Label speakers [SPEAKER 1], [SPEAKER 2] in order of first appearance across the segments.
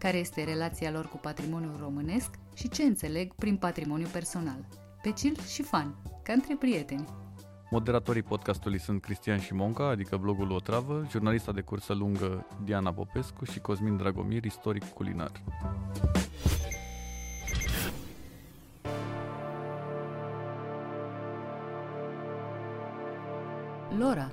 [SPEAKER 1] Care este relația lor cu patrimoniul românesc și ce înțeleg prin patrimoniu personal. Pe chill și fan, ca între prieteni.
[SPEAKER 2] Moderatorii podcastului sunt Cristian Șimonca, adică blogul Otravă, jurnalista de cursă lungă Diana Popescu și Cosmin Dragomir, istoric culinar.
[SPEAKER 1] Lora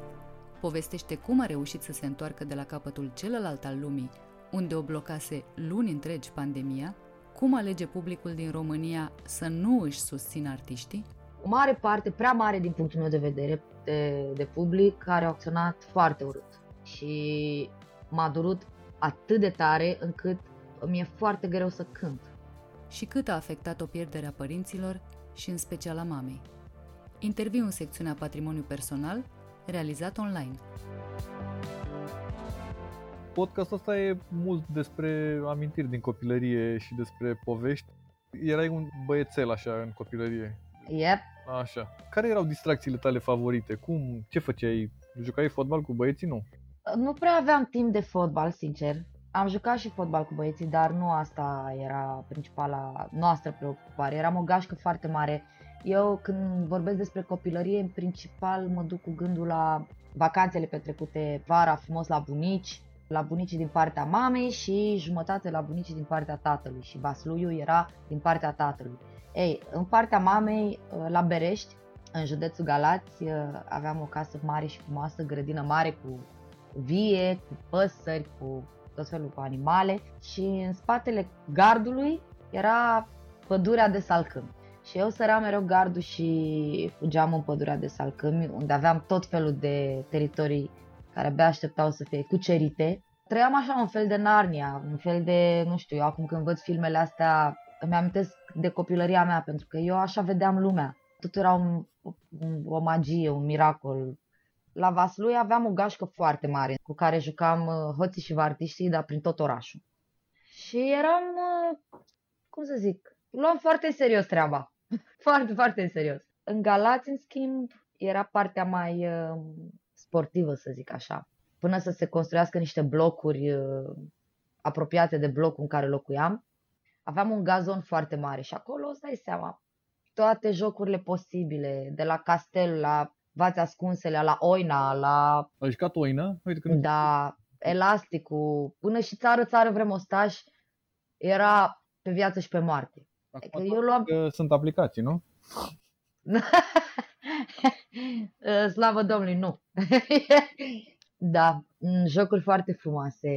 [SPEAKER 1] povestește cum a reușit să se întoarcă de la capătul celălalt al lumii, unde o blocase luni întregi pandemia, cum alege publicul din România să nu își susțină artiștii?
[SPEAKER 3] O mare parte, prea mare din punctul meu de vedere, de, de public, care a acționat foarte urât. Și m-a durut atât de tare încât mi-e foarte greu să cânt.
[SPEAKER 1] Și cât a afectat o pierdere a părinților și în special a mamei. Interviu în secțiunea Patrimoniu Personal realizat online.
[SPEAKER 2] Podcastul ăsta e mult despre amintiri din copilărie și despre povești. Erai un băiețel așa în copilărie.
[SPEAKER 3] Yep.
[SPEAKER 2] Așa. Care erau distracțiile tale favorite? Cum, ce făceai? Jucai fotbal cu băieții? Nu.
[SPEAKER 3] Nu prea aveam timp de fotbal, sincer. Am jucat și fotbal cu băieții, dar nu asta era principala noastră preocupare. Eram o gașcă foarte mare eu când vorbesc despre copilărie, în principal mă duc cu gândul la vacanțele petrecute vara frumos la bunici, la bunicii din partea mamei și jumătate la bunicii din partea tatălui și Vasluiu era din partea tatălui. Ei, în partea mamei, la Berești, în județul Galați, aveam o casă mare și frumoasă, grădină mare cu vie, cu păsări, cu tot felul cu animale și în spatele gardului era pădurea de salcâm. Și eu săream mereu gardul și fugeam în pădurea de salcâmi, unde aveam tot felul de teritorii care abia așteptau să fie cucerite. Trăiam așa un fel de Narnia, un fel de, nu știu, eu acum când văd filmele astea, îmi amintesc de copilăria mea, pentru că eu așa vedeam lumea. Tot era un, un, o magie, un miracol. La Vaslui aveam o gașcă foarte mare, cu care jucam uh, hoții și vartiștii, dar prin tot orașul. Și eram, uh, cum să zic, luam foarte serios treaba. foarte, foarte serios. În Galați, în schimb, era partea mai uh, sportivă, să zic așa. Până să se construiască niște blocuri uh, apropiate de blocul în care locuiam, aveam un gazon foarte mare și acolo, îți dai seama, toate jocurile posibile, de la castel la vați ascunsele, la oina, la...
[SPEAKER 2] Ai jucat oina? Uite
[SPEAKER 3] că da, elasticul, până și țară, țară vrem ostaș, era pe viață și pe moarte.
[SPEAKER 2] Acum eu luam... Sunt aplicații, nu?
[SPEAKER 3] Slavă Domnului, nu. da, jocuri foarte frumoase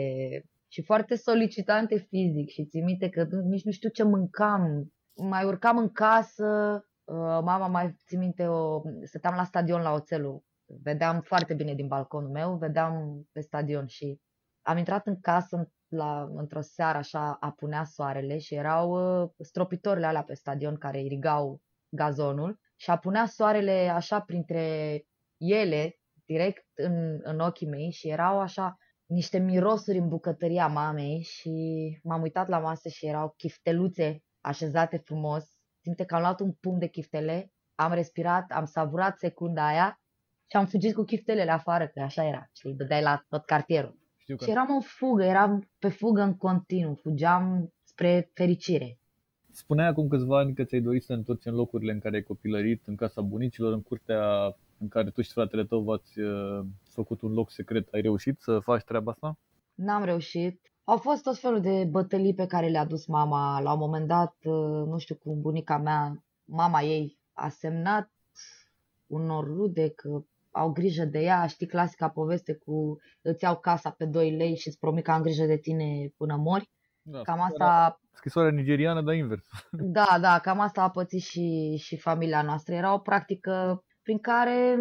[SPEAKER 3] și foarte solicitante fizic și ți minte că nici nu știu ce mâncam. Mai urcam în casă, uh, mama mai ți minte, o, stăteam la stadion la oțelul, vedeam foarte bine din balconul meu, vedeam pe stadion și am intrat în casă la, într-o seară așa apunea soarele și erau uh, stropitorile alea pe stadion care irigau gazonul și apunea soarele așa printre ele, direct în, în ochii mei și erau așa niște mirosuri în bucătăria mamei și m-am uitat la masă și erau chifteluțe așezate frumos. Simte că am luat un pumn de chiftele, am respirat, am savurat secunda aia și am fugit cu chiftelele afară, că așa era. Și îi dădeai la tot cartierul. Știu că... Și eram o fugă, eram pe fugă în continuu, fugeam spre fericire.
[SPEAKER 2] Spuneai acum câțiva ani că ți-ai dorit să întorci în locurile în care ai copilărit, în casa bunicilor, în curtea în care tu și fratele tău v-ați uh, făcut un loc secret. Ai reușit să faci treaba asta?
[SPEAKER 3] N-am reușit. Au fost tot felul de bătălii pe care le-a dus mama. La un moment dat, uh, nu știu cum, bunica mea, mama ei, a semnat unor rude că au grijă de ea, știi clasica poveste cu îți iau casa pe 2 lei și îți promit că am grijă de tine până mori. Da, cam asta...
[SPEAKER 2] Scrisoarea nigeriană, dar invers.
[SPEAKER 3] Da, da, cam asta a pățit și, și familia noastră. Era o practică prin care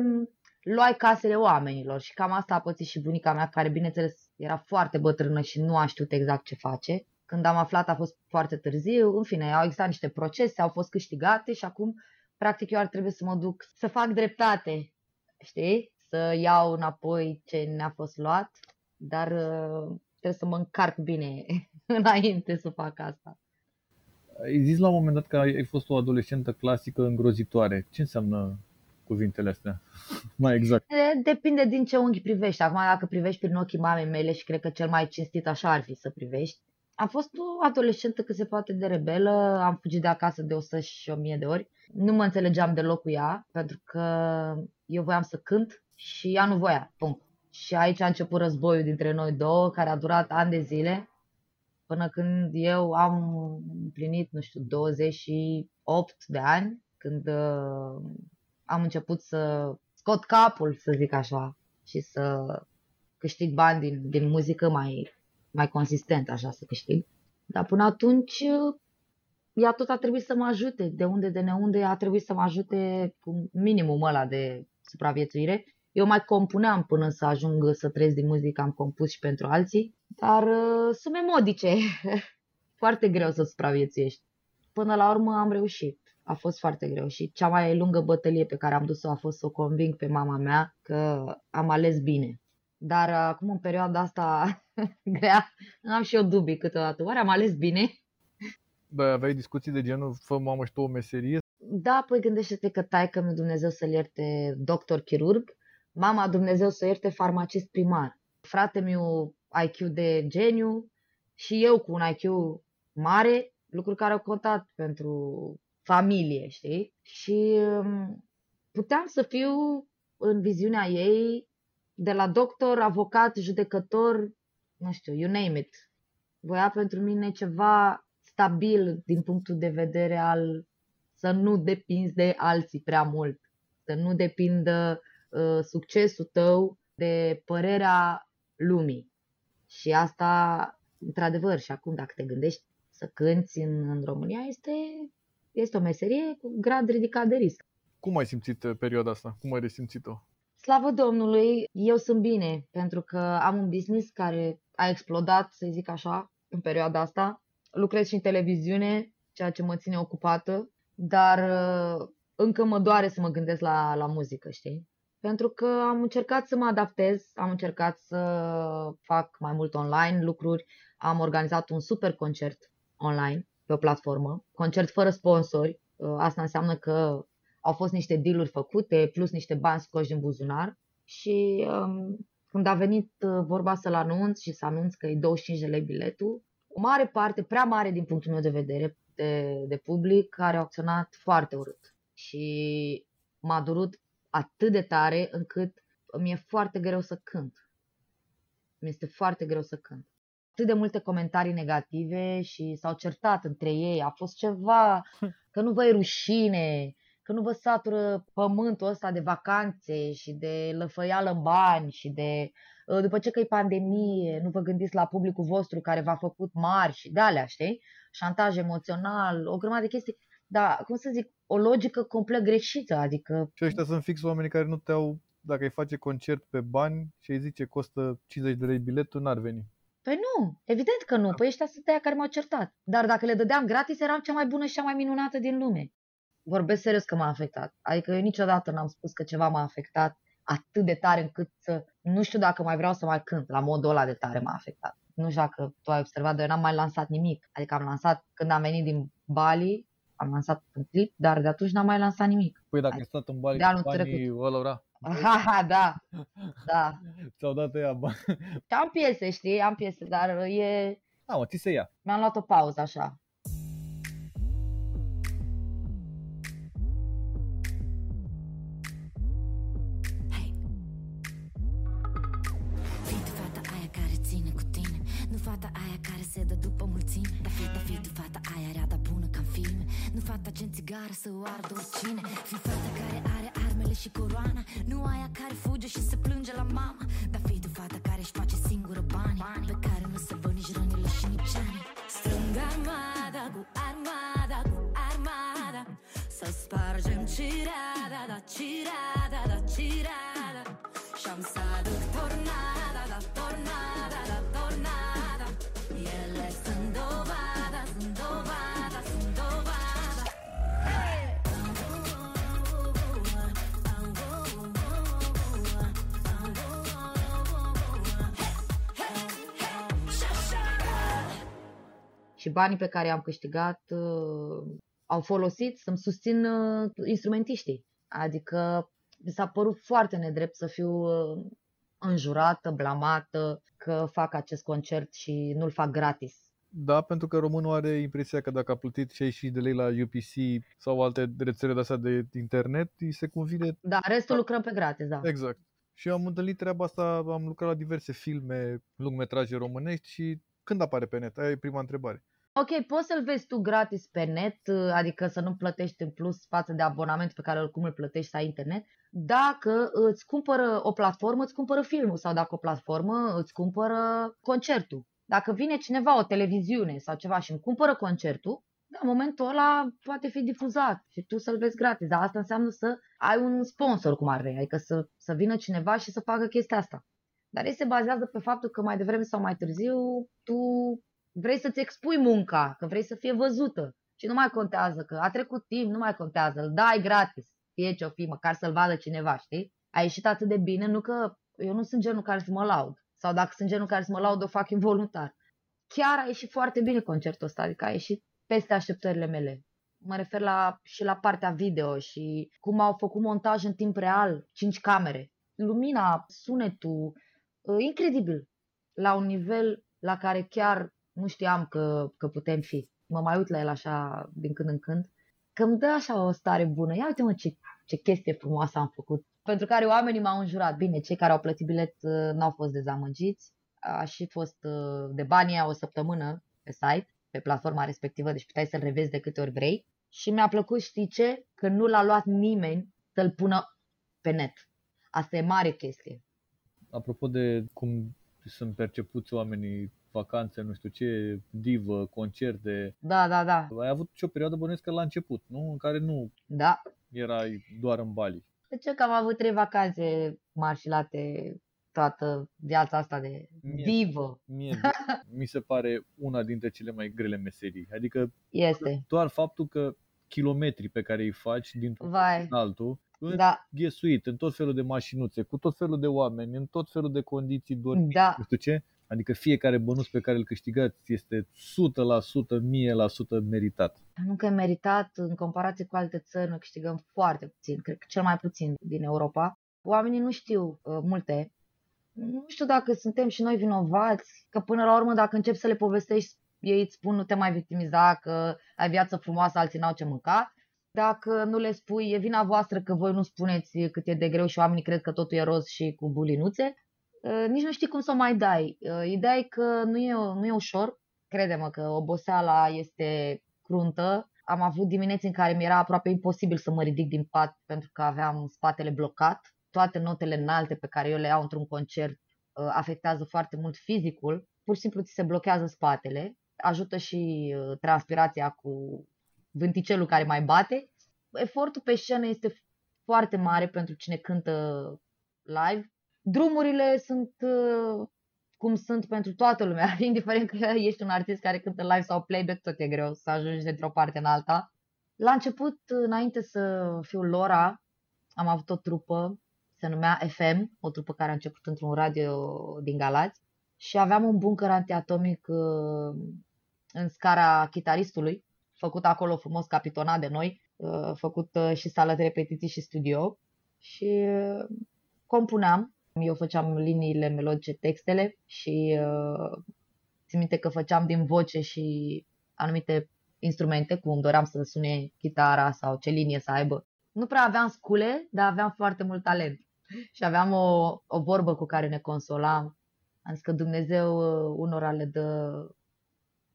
[SPEAKER 3] luai casele oamenilor și cam asta a pățit și bunica mea, care bineînțeles era foarte bătrână și nu a știut exact ce face. Când am aflat a fost foarte târziu, în fine, au existat niște procese, au fost câștigate și acum, practic, eu ar trebui să mă duc să fac dreptate, știi? Să iau înapoi ce ne-a fost luat, dar uh, trebuie să mă încarc bine înainte să fac asta.
[SPEAKER 2] Ai zis la un moment dat că ai fost o adolescentă clasică îngrozitoare. Ce înseamnă cuvintele astea? Mai exact.
[SPEAKER 3] Depinde din ce unghi privești. Acum, dacă privești prin ochii mamei mele și cred că cel mai cinstit așa ar fi să privești, am fost o adolescentă cât se poate de rebelă, am fugit de acasă de 100 și 1000 de ori. Nu mă înțelegeam deloc cu ea, pentru că eu voiam să cânt și ea nu voia, punct. Și aici a început războiul dintre noi două, care a durat ani de zile, până când eu am împlinit, nu știu, 28 de ani, când uh, am început să scot capul, să zic așa, și să câștig bani din, din muzică mai, mai consistent, așa să câștig. Dar până atunci ea tot a trebuit să mă ajute, de unde de neunde a trebuit să mă ajute cu minimum ăla de supraviețuire. Eu mai compuneam până să ajung să trăiesc din muzică, am compus și pentru alții, dar uh, sume modice, foarte greu să supraviețuiești. Până la urmă am reușit a fost foarte greu și cea mai lungă bătălie pe care am dus-o a fost să o conving pe mama mea că am ales bine. Dar acum în perioada asta grea am și eu dubii câteodată. Oare am ales bine?
[SPEAKER 2] Da, aveai discuții de genul, fă mamă și tu o meserie?
[SPEAKER 3] Da, păi gândește-te că taică mi Dumnezeu să-l ierte doctor chirurg, mama Dumnezeu să ierte farmacist primar. Frate meu IQ de geniu și eu cu un IQ mare, lucruri care au contat pentru familie, știi? Și um, puteam să fiu în viziunea ei de la doctor, avocat, judecător, nu știu, you name it. Voia pentru mine ceva stabil din punctul de vedere al să nu depinzi de alții prea mult, să nu depindă uh, succesul tău de părerea lumii. Și asta, într-adevăr, și acum dacă te gândești să cânți în, în România, este este o meserie cu grad ridicat de risc.
[SPEAKER 2] Cum ai simțit uh, perioada asta? Cum ai resimțit-o?
[SPEAKER 3] Slavă Domnului, eu sunt bine pentru că am un business care a explodat, să zic așa, în perioada asta. Lucrez și în televiziune, ceea ce mă ține ocupată, dar uh, încă mă doare să mă gândesc la, la muzică, știi? Pentru că am încercat să mă adaptez, am încercat să fac mai mult online lucruri, am organizat un super concert online pe o platformă, concert fără sponsori, uh, asta înseamnă că au fost niște dealuri făcute, plus niște bani scoși din buzunar și um, când a venit uh, vorba să-l anunț și să anunț că e 25 de lei biletul, o mare parte, prea mare din punctul meu de vedere, de, de public, care a acționat foarte urât. Și m-a durut atât de tare încât mi-e foarte greu să cânt. Mi este foarte greu să cânt atât de multe comentarii negative și s-au certat între ei. A fost ceva că nu vă e rușine, că nu vă satură pământul ăsta de vacanțe și de lăfăială în bani și de ă, după ce că e pandemie, nu vă gândiți la publicul vostru care v-a făcut mari și de alea, știi? Șantaj emoțional, o grămadă de chestii. Dar, cum să zic, o logică complet greșită, adică...
[SPEAKER 2] Și ăștia sunt fix oamenii care nu te-au, dacă îi face concert pe bani și îi zice costă 50 de lei biletul, n-ar veni.
[SPEAKER 3] Păi nu, evident că nu, păi ăștia sunt aia care m-au certat. Dar dacă le dădeam gratis, eram cea mai bună și cea mai minunată din lume. Vorbesc serios că m-a afectat. Adică eu niciodată n-am spus că ceva m-a afectat atât de tare încât să... Nu știu dacă mai vreau să mai cânt, la modul ăla de tare m-a afectat. Nu știu dacă tu ai observat, dar eu n-am mai lansat nimic. Adică am lansat când am venit din Bali, am lansat un clip, dar de atunci n-am mai lansat nimic.
[SPEAKER 2] Păi dacă ai stat în Bali cu banii ăla,
[SPEAKER 3] Aha, da, da.
[SPEAKER 2] Ți-au dat ea bani.
[SPEAKER 3] Am piese, știi, am piese, dar e...
[SPEAKER 2] A, mă, ți se ia.
[SPEAKER 3] Mi-am luat o pauză așa.
[SPEAKER 4] Să o ardă oricine. Fi fata care are armele și coroana. Nu aia care fuge și se plânge la mama Dar fi tu fata care își face singură bani Pe care nu se văd nici rănile și nici ani. Strâng armada cu armada cu armada. Să spargem cireada, da cireada, da cireada
[SPEAKER 3] și banii pe care i-am câștigat uh, au folosit să-mi susțin uh, instrumentiștii. Adică mi s-a părut foarte nedrept să fiu uh, înjurată, blamată că fac acest concert și nu-l fac gratis.
[SPEAKER 2] Da, pentru că românul are impresia că dacă a plătit 60 de lei la UPC sau alte rețele de astea de internet, îi se convine...
[SPEAKER 3] Da, restul lucrăm pe gratis, da.
[SPEAKER 2] Exact. Și am întâlnit treaba asta, am lucrat la diverse filme, lungmetraje românești și când apare pe net? Aia e prima întrebare.
[SPEAKER 3] Ok, poți să-l vezi tu gratis pe net, adică să nu plătești în plus față de abonament pe care oricum îl plătești la internet, dacă îți cumpără o platformă, îți cumpără filmul sau dacă o platformă îți cumpără concertul. Dacă vine cineva, o televiziune sau ceva și îmi cumpără concertul, în momentul ăla poate fi difuzat și tu să-l vezi gratis. Dar asta înseamnă să ai un sponsor, cum ar veni, adică să, să vină cineva și să facă chestia asta. Dar ei se bazează pe faptul că mai devreme sau mai târziu tu vrei să-ți expui munca, că vrei să fie văzută. Și nu mai contează că a trecut timp, nu mai contează, îl dai gratis, fie ce-o fi, măcar să-l vadă cineva, știi? A ieșit atât de bine, nu că eu nu sunt genul care să mă laud. Sau dacă sunt genul care să mă laud, o fac involuntar. Chiar a ieșit foarte bine concertul ăsta, adică a ieșit peste așteptările mele. Mă refer la, și la partea video și cum au făcut montaj în timp real, cinci camere. Lumina, sunetul, ă, incredibil. La un nivel la care chiar nu știam că, că putem fi. Mă mai uit la el așa din când în când, că îmi dă așa o stare bună. Ia uite mă ce, ce chestie frumoasă am făcut. Pentru care oamenii m-au înjurat. Bine, cei care au plătit bilet uh, n-au fost dezamăgiți. A și fost uh, de bani o săptămână pe site, pe platforma respectivă, deci puteai să-l revezi de câte ori vrei. Și mi-a plăcut, știi ce? Că nu l-a luat nimeni să-l pună pe net. Asta e mare chestie.
[SPEAKER 2] Apropo de cum sunt percepuți oamenii vacanțe, nu știu ce, divă, concerte.
[SPEAKER 3] Da, da, da.
[SPEAKER 2] Ai avut și o perioadă bănuiesc că la început, nu? În care nu
[SPEAKER 3] da.
[SPEAKER 2] erai doar în Bali.
[SPEAKER 3] De ce că am avut trei vacanțe marșilate toată viața asta de mie, divă.
[SPEAKER 2] Mie, mi se pare una dintre cele mai grele meserii. Adică
[SPEAKER 3] este.
[SPEAKER 2] doar faptul că kilometri pe care îi faci dintr-un
[SPEAKER 3] Vai.
[SPEAKER 2] în altul,
[SPEAKER 3] da.
[SPEAKER 2] ghesuit în tot felul de mașinuțe, cu tot felul de oameni, în tot felul de condiții dormi,
[SPEAKER 3] da.
[SPEAKER 2] nu știu ce, Adică fiecare bonus pe care îl câștigați este 100%, 1000% meritat.
[SPEAKER 3] Nu că e meritat în comparație cu alte țări, noi câștigăm foarte puțin, cred că cel mai puțin din Europa. Oamenii nu știu uh, multe. Nu știu dacă suntem și noi vinovați, că până la urmă dacă începi să le povestești, ei îți spun nu te mai victimiza, că ai viață frumoasă, alții n-au ce mânca. Dacă nu le spui, e vina voastră că voi nu spuneți cât e de greu și oamenii cred că totul e roz și cu bulinuțe. Ă, nici nu știi cum să o mai dai. Ă, ideea e că nu e, nu e ușor. Crede-mă că oboseala este cruntă. Am avut dimineți în care mi era aproape imposibil să mă ridic din pat pentru că aveam spatele blocat. Toate notele înalte pe care eu le iau într-un concert ă, afectează foarte mult fizicul. Pur și simplu ți se blochează spatele. Ajută și transpirația cu vânticelul care mai bate. Efortul pe scenă este foarte mare pentru cine cântă live drumurile sunt uh, cum sunt pentru toată lumea, indiferent că ești un artist care cântă live sau playback, tot e greu să ajungi dintr-o parte în alta. La început, înainte să fiu Lora, am avut o trupă, se numea FM, o trupă care a început într-un radio din Galați și aveam un bunker antiatomic uh, în scara chitaristului, făcut acolo frumos capitonat de noi, uh, făcut și sală de repetiții și studio și compuneam eu făceam liniile melodice, textele și uh, țin minte că făceam din voce și anumite instrumente, cum doream să sune chitara sau ce linie să aibă. Nu prea aveam scule, dar aveam foarte mult talent. Și aveam o, o vorbă cu care ne consolam. Am zis că Dumnezeu uh, unora le dă,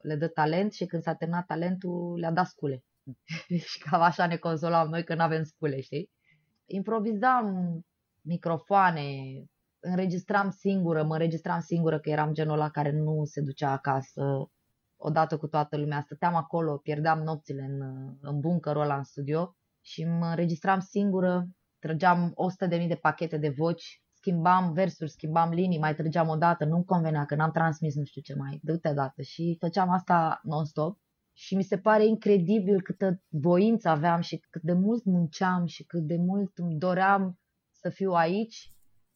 [SPEAKER 3] le dă talent și când s-a terminat talentul le-a dat scule. și cam așa ne consolam noi că nu avem scule, știi? Improvizam microfoane, înregistram singură, mă înregistram singură că eram genul ăla care nu se ducea acasă odată cu toată lumea. Stăteam acolo, pierdeam nopțile în, în bunkerul ăla în studio și mă înregistram singură, trăgeam 100.000 de pachete de voci, schimbam versuri, schimbam linii, mai trăgeam o dată, nu-mi convenea că n-am transmis nu știu ce mai, de uite dată și făceam asta non-stop și mi se pare incredibil câtă voință aveam și cât de mult munceam și cât de mult îmi doream să fiu aici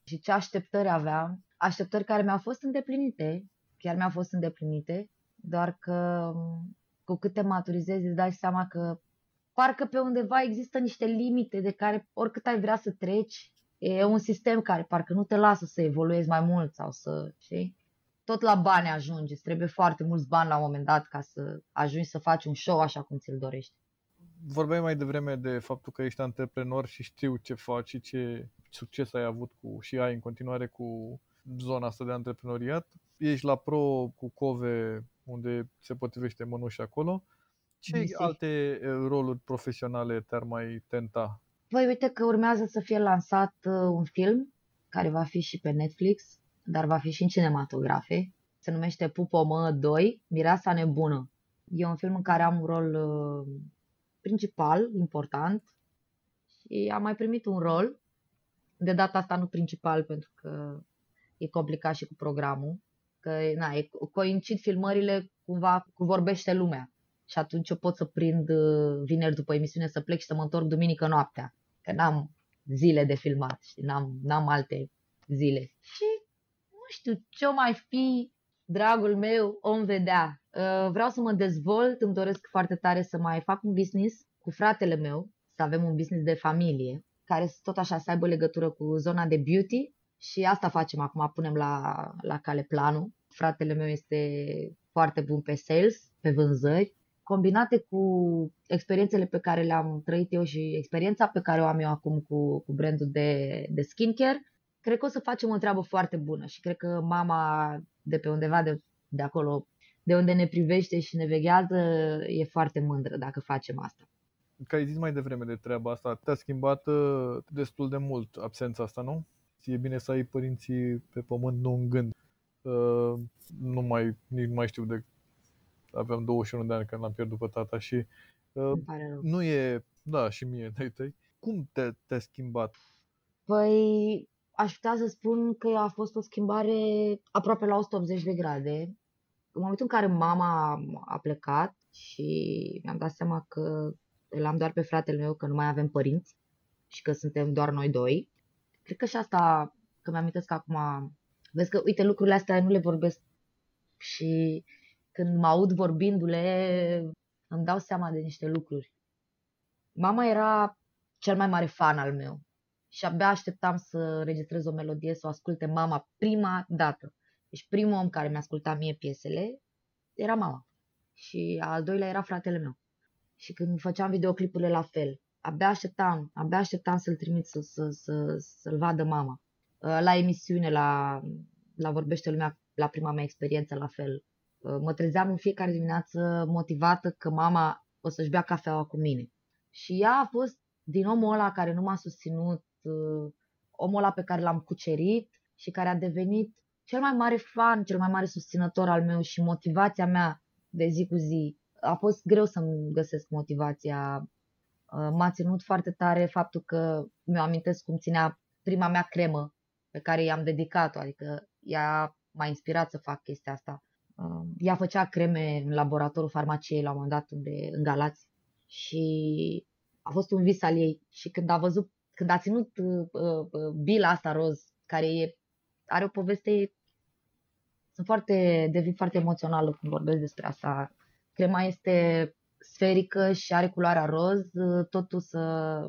[SPEAKER 3] și ce așteptări aveam, așteptări care mi-au fost îndeplinite, chiar mi-au fost îndeplinite Doar că cu cât te maturizezi îți dai seama că parcă pe undeva există niște limite de care oricât ai vrea să treci, e un sistem care parcă nu te lasă să evoluezi mai mult sau să, știi? Tot la bani ajungi, îți trebuie foarte mulți bani la un moment dat ca să ajungi să faci un show așa cum ți-l dorești.
[SPEAKER 2] Vorbeai mai devreme de faptul că ești antreprenor și știu ce faci și ce succes ai avut cu, și ai în continuare cu zona asta de antreprenoriat. Ești la pro cu Cove, unde se potrivește mănuși acolo. Ce Bisi. alte roluri profesionale te-ar mai tenta?
[SPEAKER 3] Păi uite că urmează să fie lansat uh, un film care va fi și pe Netflix, dar va fi și în cinematografe. Se numește Pupomă 2, Mireasa Nebună. E un film în care am un rol uh, principal, important și am mai primit un rol, de data asta nu principal pentru că e complicat și cu programul, că na, e, coincid filmările cumva cu vorbește lumea și atunci eu pot să prind uh, vineri după emisiune să plec și să mă întorc duminică noaptea, că n-am zile de filmat, și n-am, n-am alte zile. Și nu știu ce o mai fi, dragul meu, om vedea. Uh, vreau să mă dezvolt, îmi doresc foarte tare să mai fac un business cu fratele meu, să avem un business de familie, care tot așa să aibă legătură cu zona de beauty și asta facem acum, punem la, la cale planul. Fratele meu este foarte bun pe sales, pe vânzări, combinate cu experiențele pe care le-am trăit eu și experiența pe care o am eu acum cu, cu brandul de, de skincare, cred că o să facem o treabă foarte bună și cred că mama de pe undeva de, de acolo, de unde ne privește și ne veghează, e foarte mândră dacă facem asta.
[SPEAKER 2] Că ai zis mai devreme de treaba asta, te-a schimbat uh, destul de mult absența asta, nu? E bine să ai părinții pe pământ, nu în gând. Uh, nu mai, nici nu mai știu de aveam 21 de ani când l-am pierdut pe tata și uh, nu e, da, și mie, de tăi. Cum te, te-a schimbat?
[SPEAKER 3] Păi, aș putea să spun că a fost o schimbare aproape la 180 de grade. În momentul în care mama a plecat și mi-am dat seama că îl am doar pe fratele meu, că nu mai avem părinți și că suntem doar noi doi. Cred că și asta, că mi-am că acum, vezi că, uite, lucrurile astea nu le vorbesc și când mă aud vorbindu-le, îmi dau seama de niște lucruri. Mama era cel mai mare fan al meu și abia așteptam să registrez o melodie, să o asculte mama prima dată. Deci primul om care mi-a ascultat mie piesele era mama. Și al doilea era fratele meu. Și când făceam videoclipurile la fel, abia așteptam, abia așteptam să-l trimit să, să, să, să-l vadă mama. La emisiune, la, la Vorbește Lumea, la prima mea experiență, la fel. Mă trezeam în fiecare dimineață motivată că mama o să-și bea cafeaua cu mine. Și ea a fost din omul ăla care nu m-a susținut, uh, omul ăla pe care l-am cucerit și care a devenit cel mai mare fan, cel mai mare susținător al meu și motivația mea de zi cu zi. A fost greu să-mi găsesc motivația. Uh, m-a ținut foarte tare faptul că mi-o amintesc cum ținea prima mea cremă pe care i-am dedicat-o, adică ea m-a inspirat să fac chestia asta. Uh, ea făcea creme în laboratorul farmaciei la un moment dat unde, în Galați și a fost un vis al ei și când a văzut, când a ținut uh, uh, bila asta roz, care e, are o poveste, sunt foarte, devin foarte emoțională când vorbesc despre asta. Crema este sferică și are culoarea roz, uh, totul să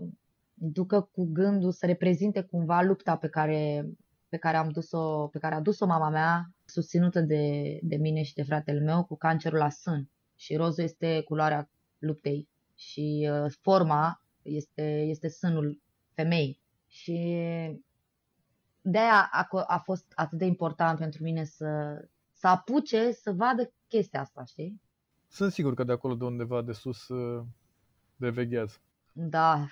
[SPEAKER 3] ducă cu gândul să reprezinte cumva lupta pe care, pe care am dus-o, pe care a dus-o mama mea susținută de, de mine și de fratele meu cu cancerul la sân. Și rozul este culoarea luptei și uh, forma este, este sânul femei. Și de-aia a, a fost atât de important pentru mine să, să apuce să vadă chestia asta, știi?
[SPEAKER 2] Sunt sigur că de acolo de undeva de sus uh, veghează.
[SPEAKER 3] Da,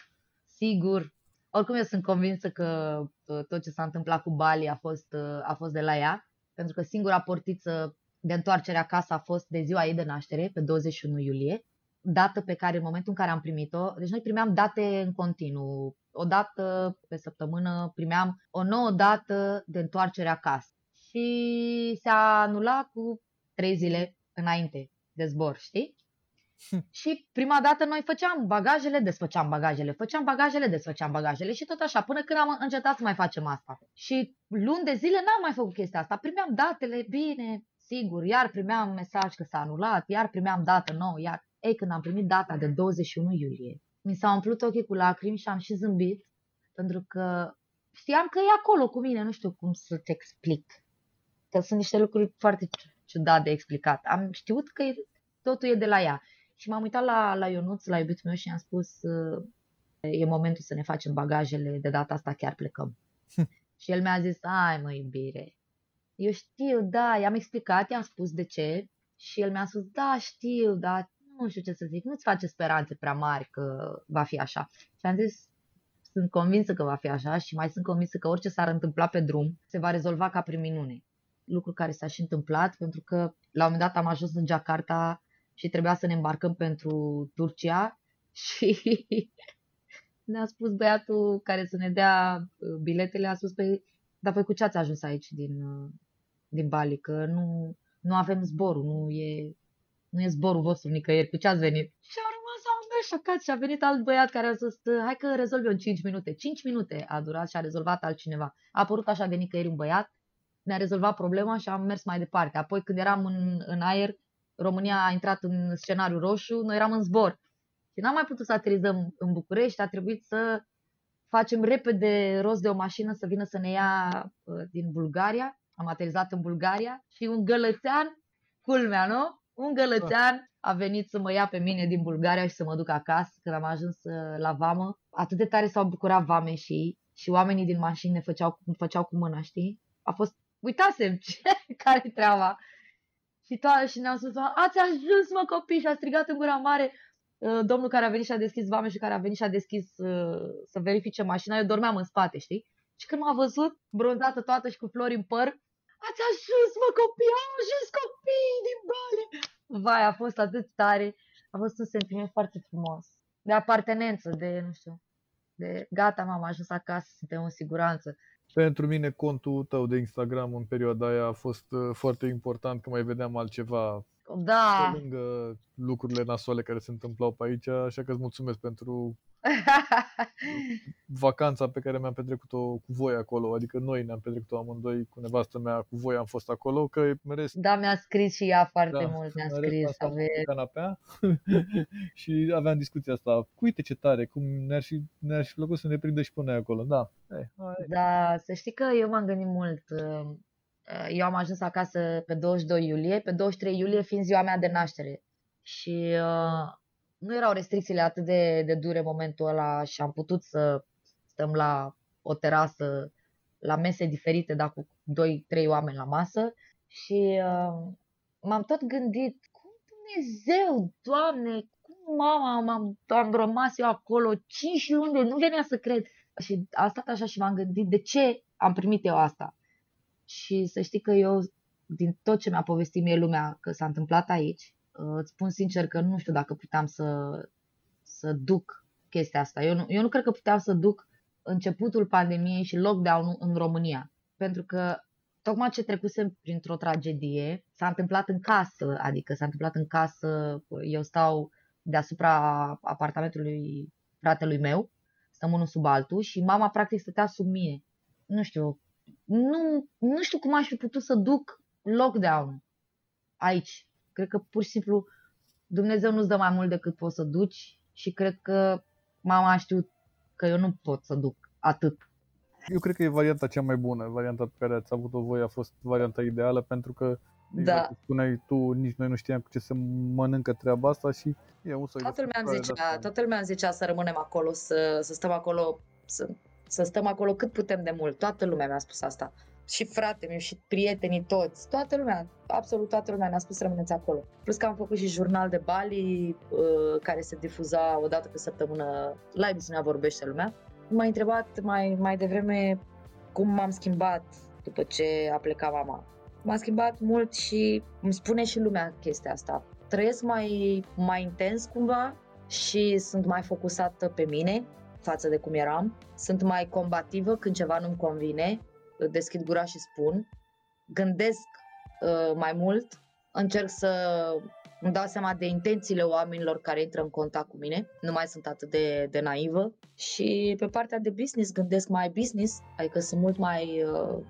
[SPEAKER 3] sigur. Oricum eu sunt convinsă că uh, tot ce s-a întâmplat cu Bali a fost, uh, a fost de la ea pentru că singura portiță de întoarcere acasă a fost de ziua ei de naștere, pe 21 iulie, dată pe care în momentul în care am primit-o, deci noi primeam date în continuu, o dată pe săptămână primeam o nouă dată de întoarcere acasă și se anula cu trei zile înainte de zbor, știi? Și prima dată noi făceam bagajele, desfăceam bagajele, făceam bagajele, desfăceam bagajele și tot așa, până când am încetat să mai facem asta. Și luni de zile n-am mai făcut chestia asta. Primeam datele, bine, sigur, iar primeam mesaj că s-a anulat, iar primeam dată nouă, iar... Ei, când am primit data de 21 iulie, mi s-au umplut ochii cu lacrimi și am și zâmbit, pentru că știam că e acolo cu mine, nu știu cum să-ți explic. Că sunt niște lucruri foarte ciudat de explicat. Am știut că totul e de la ea. Și m-am uitat la, la Ionuț, la iubitul meu și am spus e momentul să ne facem bagajele, de data asta chiar plecăm. și el mi-a zis, ai mă iubire, eu știu, da, i-am explicat, i-am spus de ce și el mi-a spus, da, știu, dar nu știu ce să zic, nu-ți face speranțe prea mari că va fi așa. Și am zis, sunt convinsă că va fi așa și mai sunt convinsă că orice s-ar întâmpla pe drum se va rezolva ca prin minune. Lucru care s-a și întâmplat pentru că la un moment dat am ajuns în Jakarta și trebuia să ne îmbarcăm pentru Turcia și ne-a spus băiatul care să ne dea uh, biletele, a spus, pe, dar pe cu ce ați ajuns aici din, uh, din Bali, că nu, nu avem zborul, nu e, nu e zborul vostru nicăieri, cu ce ați venit? Și au rămas amândoi șocați și a venit alt băiat care a zis, hai că rezolv eu în 5 minute. 5 minute a durat și a rezolvat altcineva. A apărut așa de nicăieri un băiat, ne-a rezolvat problema și am mers mai departe. Apoi când eram în, în aer, România a intrat în scenariu roșu, noi eram în zbor. Și n-am mai putut să aterizăm în București, a trebuit să facem repede rost de o mașină să vină să ne ia uh, din Bulgaria. Am aterizat în Bulgaria și un gălățean, culmea, nu? Un gălățean a venit să mă ia pe mine din Bulgaria și să mă duc acasă când am ajuns uh, la vamă. Atât de tare s-au bucurat vame și și oamenii din mașini ne făceau, făceau cu mâna, știi? A fost, uitasem ce, care treaba. Și, to- și ne-am spus, ați ajuns mă copii și a strigat în gura mare uh, domnul care a venit și a deschis vame și care a venit și a deschis uh, să verifice mașina. Eu dormeam în spate, știi? Și când m-a văzut, bronzată toată și cu flori în păr, ați ajuns mă copii, au ajuns copii din Bali. Vai, a fost atât tare. A fost un sentiment foarte frumos. De apartenență, de, nu știu, de gata, m-am ajuns acasă, suntem în siguranță.
[SPEAKER 2] Pentru mine contul tău de Instagram în perioada aia a fost uh, foarte important că mai vedeam altceva
[SPEAKER 3] Da,
[SPEAKER 2] pe lângă lucrurile nasoale care se întâmplau pe aici, așa că îți mulțumesc pentru vacanța pe care mi-am petrecut-o cu voi acolo, adică noi ne-am petrecut-o amândoi cu nevastă mea, cu voi am fost acolo, că în rest
[SPEAKER 3] da, mi-a scris și ea foarte
[SPEAKER 2] Da,
[SPEAKER 3] mult, mi-a
[SPEAKER 2] în rest
[SPEAKER 3] scris.
[SPEAKER 2] am stat
[SPEAKER 3] Ave...
[SPEAKER 2] pe canapea și aveam discuția asta. Uite ce tare, cum ne-ar fi, ne-ar fi plăcut să ne prindă și pe noi acolo. Da, hai, hai.
[SPEAKER 3] Da, să știi că eu m-am gândit mult. uh, Eu am ajuns acasă pe 22 iulie, pe 23 iulie fiind ziua mea de naștere. Și uh, nu erau restricțiile atât de, de dure în momentul ăla și am putut să stăm la o terasă, la mese diferite, dar cu 2-3 oameni la masă. Și uh, m-am tot gândit, cum Dumnezeu, Doamne, cum mama, m-am, am rămas eu acolo 5 luni, de- nu venea să cred. Și a stat așa și m-am gândit de ce am primit eu asta. Și să știi că eu, din tot ce mi-a povestit mie lumea că s-a întâmplat aici, uh, îți spun sincer că nu știu dacă puteam să, să duc chestia asta. Eu nu, eu nu cred că puteam să duc începutul pandemiei și lockdown-ul în România. Pentru că tocmai ce trecusem printr-o tragedie s-a întâmplat în casă, adică s-a întâmplat în casă, eu stau deasupra apartamentului fratelui meu, stăm unul sub altul și mama practic stătea sub mine. Nu știu, nu, nu știu cum aș fi putut să duc lockdown aici. Cred că pur și simplu Dumnezeu nu-ți dă mai mult decât poți să duci și cred că mama a știut că eu nu pot să duc atât.
[SPEAKER 2] Eu cred că e varianta cea mai bună, varianta pe care ați avut-o voi a fost varianta ideală pentru că exact
[SPEAKER 3] Da.
[SPEAKER 2] cum spuneai tu, nici noi nu știam cu ce se mănâncă treaba asta și e un soi de
[SPEAKER 5] Toată lumea îmi
[SPEAKER 2] frustrare de
[SPEAKER 5] zicea,
[SPEAKER 2] asta.
[SPEAKER 5] toată lumea îmi zicea să rămânem acolo, să, să stăm acolo, să, să stăm acolo cât putem de mult. Toată lumea mi-a spus asta. Și fratele meu, și prietenii toți, toată lumea, absolut toată lumea ne-a spus să rămâneți acolo. Plus că am făcut și jurnal de Bali, uh, care se difuza o dată pe săptămână la emisiunea Vorbește Lumea. M-a întrebat mai, mai devreme cum m-am schimbat după ce a plecat mama. M-am schimbat mult și îmi spune și lumea chestia asta. Trăiesc mai, mai intens cumva și sunt mai focusată pe mine față de cum eram. Sunt mai combativă când ceva nu-mi convine, deschid gura și spun. Gândesc uh, mai mult, încerc să îmi dau seama de intențiile oamenilor care intră în contact cu mine. Nu mai sunt atât de, de naivă. Și pe partea de business gândesc mai business, adică sunt mult mai, uh,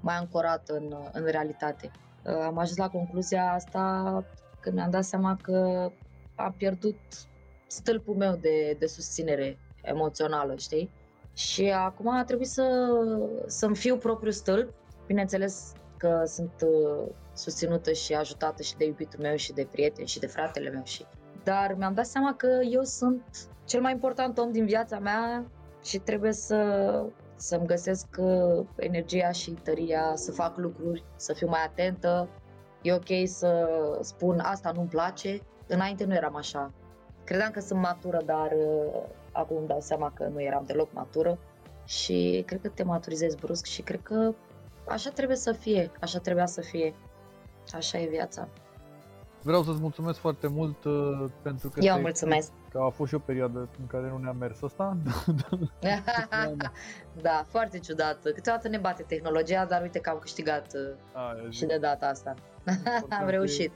[SPEAKER 5] mai ancorată în, în realitate.
[SPEAKER 3] Uh, am ajuns la concluzia asta când mi-am dat seama că am pierdut stâlpul meu de, de susținere emoțională, știi? Și acum a trebuit să, să-mi fiu propriul stâlp. Bineînțeles că sunt uh, susținută și ajutată și de iubitul meu și de prieteni și de fratele meu și dar mi-am dat seama că eu sunt cel mai important om din viața mea și trebuie să, să-mi găsesc uh, energia și tăria să fac lucruri, să fiu mai atentă. E ok să spun asta nu-mi place. Înainte nu eram așa. Credeam că sunt matură, dar uh, acum îmi dau seama că nu eram deloc matură și cred că te maturizezi brusc și cred că așa trebuie să fie, așa trebuia să fie. Așa e viața.
[SPEAKER 2] Vreau să-ți mulțumesc foarte mult uh, pentru că
[SPEAKER 3] Eu mulțumesc.
[SPEAKER 2] Că a fost și o perioadă în care nu ne-a mers asta.
[SPEAKER 3] da, foarte ciudat. Câteodată ne bate tehnologia, dar uite că am câștigat uh, a, și de data asta. am reușit.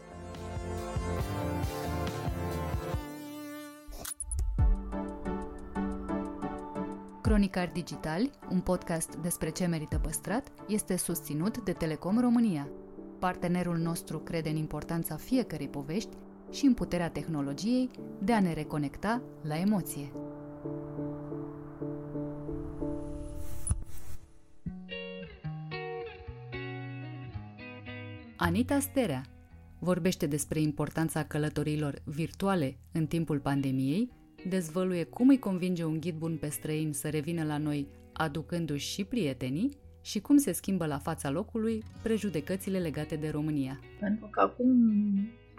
[SPEAKER 1] Cronicari Digitali, un podcast despre ce merită păstrat, este susținut de Telecom România. Partenerul nostru crede în importanța fiecărei povești și în puterea tehnologiei de a ne reconecta la emoție. Anita Sterea vorbește despre importanța călătorilor virtuale în timpul pandemiei, dezvăluie cum îi convinge un ghid bun pe străini să revină la noi aducându-și și prietenii și cum se schimbă la fața locului prejudecățile legate de România.
[SPEAKER 6] Pentru că acum 8-9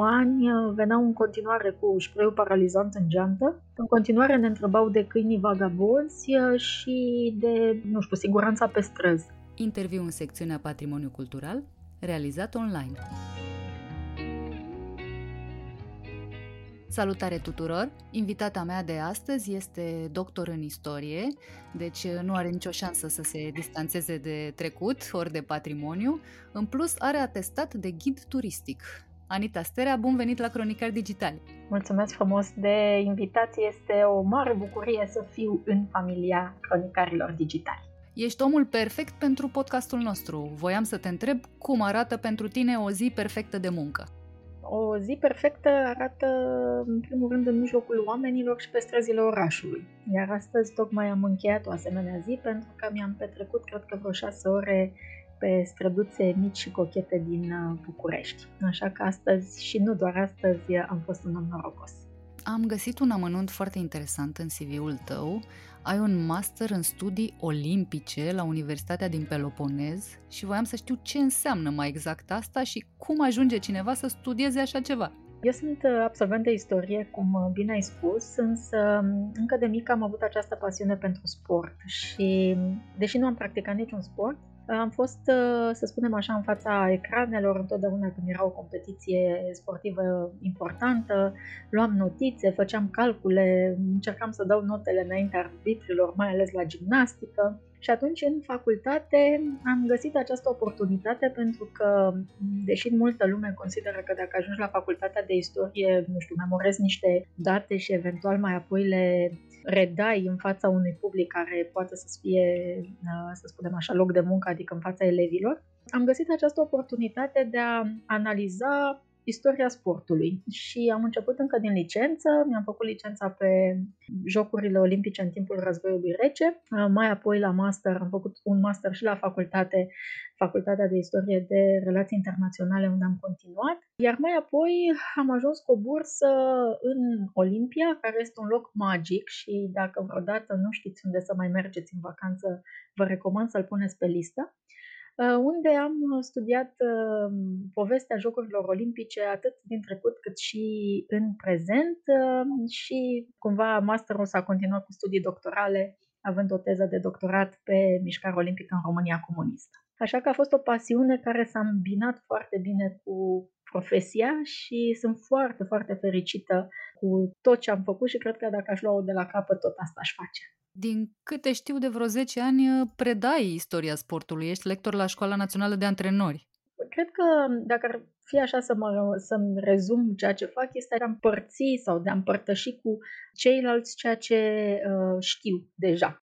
[SPEAKER 6] ani uh, veneau în continuare cu șpreiul paralizant în geantă. În continuare ne întrebau de câinii vagabonzi uh, și de, nu știu, siguranța pe străzi.
[SPEAKER 1] Interviu în secțiunea Patrimoniu Cultural, realizat online. Salutare tuturor! Invitata mea de astăzi este doctor în istorie, deci nu are nicio șansă să se distanțeze de trecut ori de patrimoniu. În plus, are atestat de ghid turistic. Anita Sterea, bun venit la Cronicar Digitali!
[SPEAKER 6] Mulțumesc frumos de invitație, este o mare bucurie să fiu în familia cronicarilor digitali.
[SPEAKER 1] Ești omul perfect pentru podcastul nostru. Voiam să te întreb cum arată pentru tine o zi perfectă de muncă.
[SPEAKER 6] O zi perfectă arată, în primul rând, în mijlocul oamenilor și pe străzile orașului. Iar astăzi tocmai am încheiat o asemenea zi pentru că mi-am petrecut, cred că, vreo șase ore pe străduțe mici și cochete din uh, București. Așa că astăzi, și nu doar astăzi, am fost un om norocos.
[SPEAKER 1] Am găsit un amănunt foarte interesant în CV-ul tău. Ai un master în studii olimpice la Universitatea din Peloponez și voiam să știu ce înseamnă mai exact asta și cum ajunge cineva să studieze așa ceva.
[SPEAKER 6] Eu sunt uh, absolvent de istorie, cum uh, bine ai spus, însă um, încă de mic am avut această pasiune pentru sport și, deși nu am practicat niciun sport, am fost, uh, să spunem așa, în fața ecranelor întotdeauna când era o competiție sportivă importantă, luam notițe, făceam calcule, încercam să dau notele înainte arbitrilor, mai ales la gimnastică. Și atunci, în facultate, am găsit această oportunitate pentru că, deși multă lume consideră că dacă ajungi la facultatea de istorie, nu știu, memorezi niște date și eventual mai apoi le redai în fața unui public care poate să fie, uh, să spunem așa, loc de muncă, adică în fața elevilor, am găsit această oportunitate de a analiza istoria sportului. Și am început încă din licență, mi-am făcut licența pe Jocurile Olimpice în timpul războiului rece, uh, mai apoi la master am făcut un master și la facultate, Facultatea de Istorie de Relații Internaționale unde am continuat, iar mai apoi am ajuns cu o bursă în Olimpia, care este un loc magic și dacă vreodată nu știți unde să mai mergeți în vacanță, vă recomand să-l puneți pe listă. Uh, unde am studiat uh, povestea Jocurilor Olimpice atât din trecut cât și în prezent uh, și cumva masterul s-a continuat cu studii doctorale având o teză de doctorat pe mișcarea olimpică în România comunistă. Așa că a fost o pasiune care s-a îmbinat foarte bine cu profesia și sunt foarte, foarte fericită cu tot ce am făcut și cred că dacă aș lua-o de la capăt, tot asta aș face.
[SPEAKER 1] Din câte știu de vreo 10 ani, predai istoria sportului. Ești lector la Școala Națională de Antrenori.
[SPEAKER 6] Cred că dacă ar fi așa să mă, să-mi rezum ceea ce fac, este de a împărți sau de a împărtăși cu ceilalți ceea ce uh, știu deja.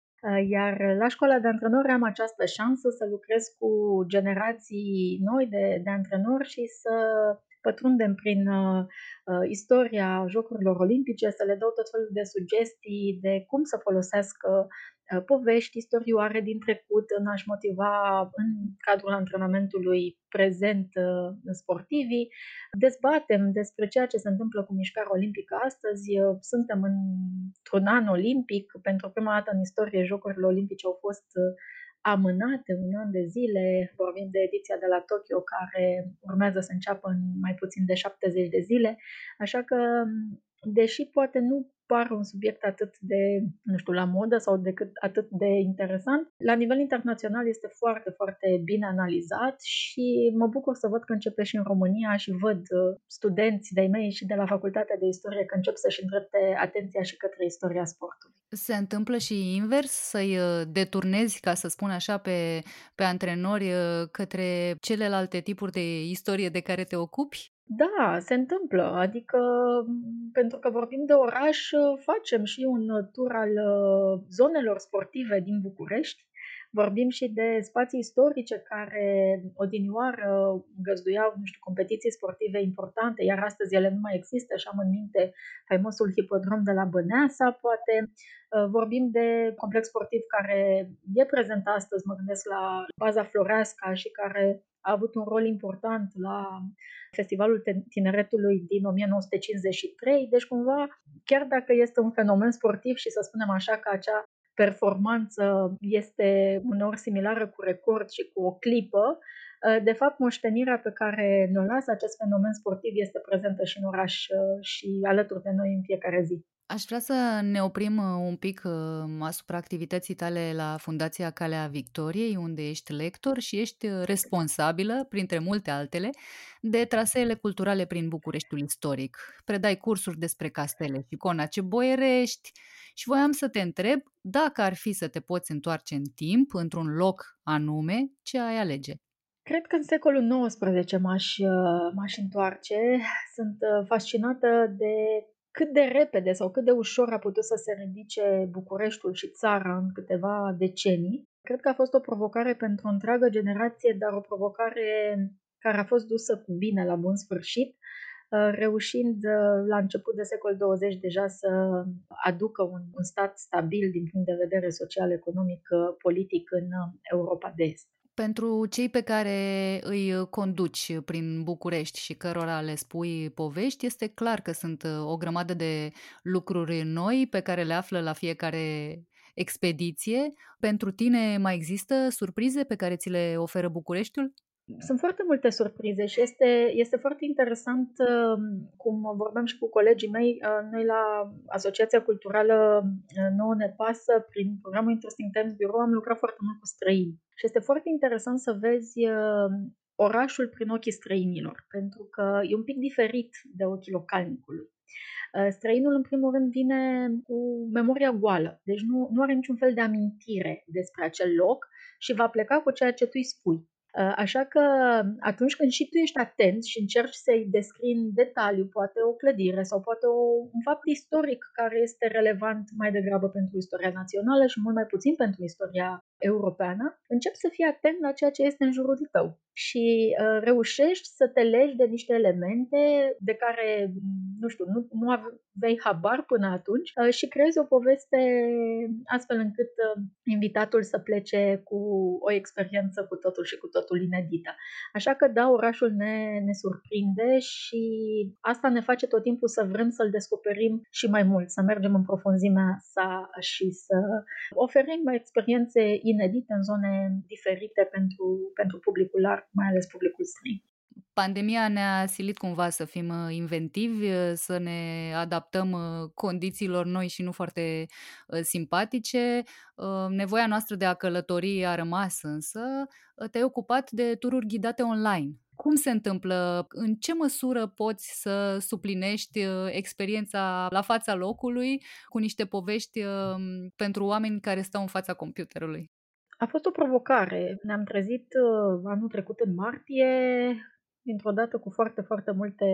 [SPEAKER 6] Iar la școala de antrenori am această șansă să lucrez cu generații noi de, de antrenori și să pătrundem prin uh, uh, istoria Jocurilor Olimpice, să le dau tot felul de sugestii de cum să folosească uh, povești, istorioare din trecut în a-și motiva în cadrul antrenamentului prezent uh, sportivii. Dezbatem despre ceea ce se întâmplă cu mișcarea olimpică astăzi. Uh, suntem într-un an olimpic. Pentru prima dată în istorie Jocurile Olimpice au fost uh, amânate un an de zile. Vorbim de ediția de la Tokyo care urmează să înceapă în mai puțin de 70 de zile. Așa că, deși poate nu par un subiect atât de, nu știu, la modă sau decât atât de interesant, la nivel internațional este foarte, foarte bine analizat și mă bucur să văd că începe și în România și văd uh, studenți de-ai mei și de la Facultatea de Istorie că încep să-și îndrepte atenția și către istoria sportului.
[SPEAKER 1] Se întâmplă și invers, să-i uh, deturnezi, ca să spun așa, pe, pe antrenori uh, către celelalte tipuri de istorie de care te ocupi?
[SPEAKER 6] Da, se întâmplă. Adică, pentru că vorbim de oraș, facem și un tur al uh, zonelor sportive din București. Vorbim și de spații istorice care odinioară găzduiau, nu știu, competiții sportive importante, iar astăzi ele nu mai există și am în minte faimosul hipodrom de la Băneasa, poate. Uh, vorbim de complex sportiv care e prezent astăzi, mă gândesc la baza Floreasca și care a avut un rol important la Festivalul Tineretului din 1953, deci cumva, chiar dacă este un fenomen sportiv și să spunem așa că acea performanță este uneori similară cu record și cu o clipă, de fapt, moștenirea pe care ne-o lasă acest fenomen sportiv este prezentă și în oraș și alături de noi în fiecare zi.
[SPEAKER 1] Aș vrea să ne oprim uh, un pic uh, asupra activității tale la Fundația Calea Victoriei, unde ești lector și ești uh, responsabilă, printre multe altele, de traseele culturale prin Bucureștiul istoric. Predai cursuri despre castele și conace boierești și voiam să te întreb dacă ar fi să te poți întoarce în timp, într-un loc anume, ce ai alege?
[SPEAKER 6] Cred că în secolul XIX m-aș, m-aș întoarce. Sunt fascinată de cât de repede sau cât de ușor a putut să se ridice Bucureștiul și țara în câteva decenii. Cred că a fost o provocare pentru o întreagă generație, dar o provocare care a fost dusă cu bine la bun sfârșit, uh, reușind uh, la început de secol 20 deja să aducă un, un stat stabil din punct de vedere social, economic, uh, politic în Europa de Est.
[SPEAKER 1] Pentru cei pe care îi conduci prin București și cărora le spui povești, este clar că sunt uh, o grămadă de lucruri noi pe care le află la fiecare expediție. Pentru tine mai există surprize pe care ți le oferă Bucureștiul?
[SPEAKER 6] Sunt foarte multe surprize și este, este foarte interesant, um, cum vorbeam și cu colegii mei, uh, noi la Asociația Culturală uh, Nouă Ne Pasă, prin programul Interesting Times Bureau, am lucrat foarte mult cu străini. Și este foarte interesant să vezi uh, orașul prin ochii străinilor, pentru că e un pic diferit de ochii localnicului. Străinul, în primul rând, vine cu memoria goală, deci nu, nu are niciun fel de amintire despre acel loc și va pleca cu ceea ce tu îi spui. Uh, așa că atunci când și tu ești atent și încerci să-i descrii în detaliu, poate o clădire sau poate o, un fapt istoric care este relevant mai degrabă pentru istoria națională și mult mai puțin pentru istoria europeană, începi să fii atent la ceea ce este în jurul tău și uh, reușești să te legi de niște elemente de care, nu știu, nu, nu aveai habar până atunci uh, și creezi o poveste astfel încât uh, invitatul să plece cu o experiență cu totul și cu totul inedită. Așa că, da, orașul ne, ne surprinde și asta ne face tot timpul să vrem să-l descoperim și mai mult, să mergem în profunzimea sa și să oferim experiențe inedite în zone diferite pentru, pentru publicul larg, mai ales publicul străin.
[SPEAKER 1] Pandemia ne-a silit cumva să fim uh, inventivi, uh, să ne adaptăm uh, condițiilor noi și nu foarte simpatice. Nevoia noastră de a călători a rămas însă. Te-ai ocupat de tururi ghidate online. Cum se întâmplă? În ce măsură poți să suplinești experiența la fața locului cu niște povești pentru oameni care stau în fața computerului?
[SPEAKER 6] A fost o provocare. Ne-am trezit uh, anul trecut în martie dintr-o dată cu foarte, foarte multe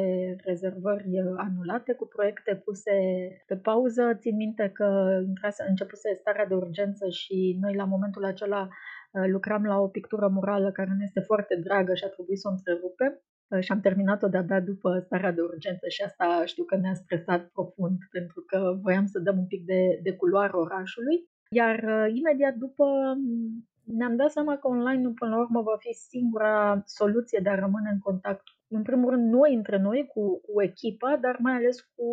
[SPEAKER 6] rezervări anulate, cu proiecte puse pe pauză. Țin minte că intrase, începuse starea de urgență și noi la momentul acela lucram la o pictură murală care ne este foarte dragă și a trebuit să o întrerupem și am terminat-o de-abia după starea de urgență și asta știu că ne-a stresat profund pentru că voiam să dăm un pic de, de culoare orașului. Iar uh, imediat după ne-am dat seama că online până la urmă va fi singura soluție de a rămâne în contact. În primul rând noi între noi cu, cu echipa, dar mai ales cu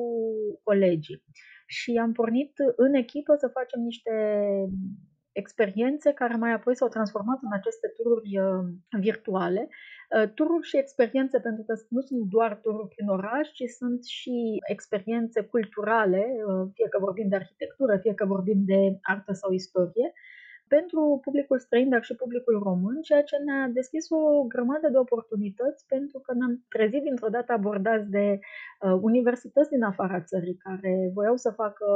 [SPEAKER 6] colegii. Și am pornit în echipă să facem niște experiențe care mai apoi s-au transformat în aceste tururi uh, virtuale. Uh, tururi și experiențe, pentru că nu sunt doar tururi prin oraș, ci sunt și experiențe culturale, uh, fie că vorbim de arhitectură, fie că vorbim de artă sau istorie, pentru publicul străin, dar și publicul român, ceea ce ne-a deschis o grămadă de oportunități pentru că ne-am trezit dintr-o dată abordați de uh, universități din afara țării care voiau să facă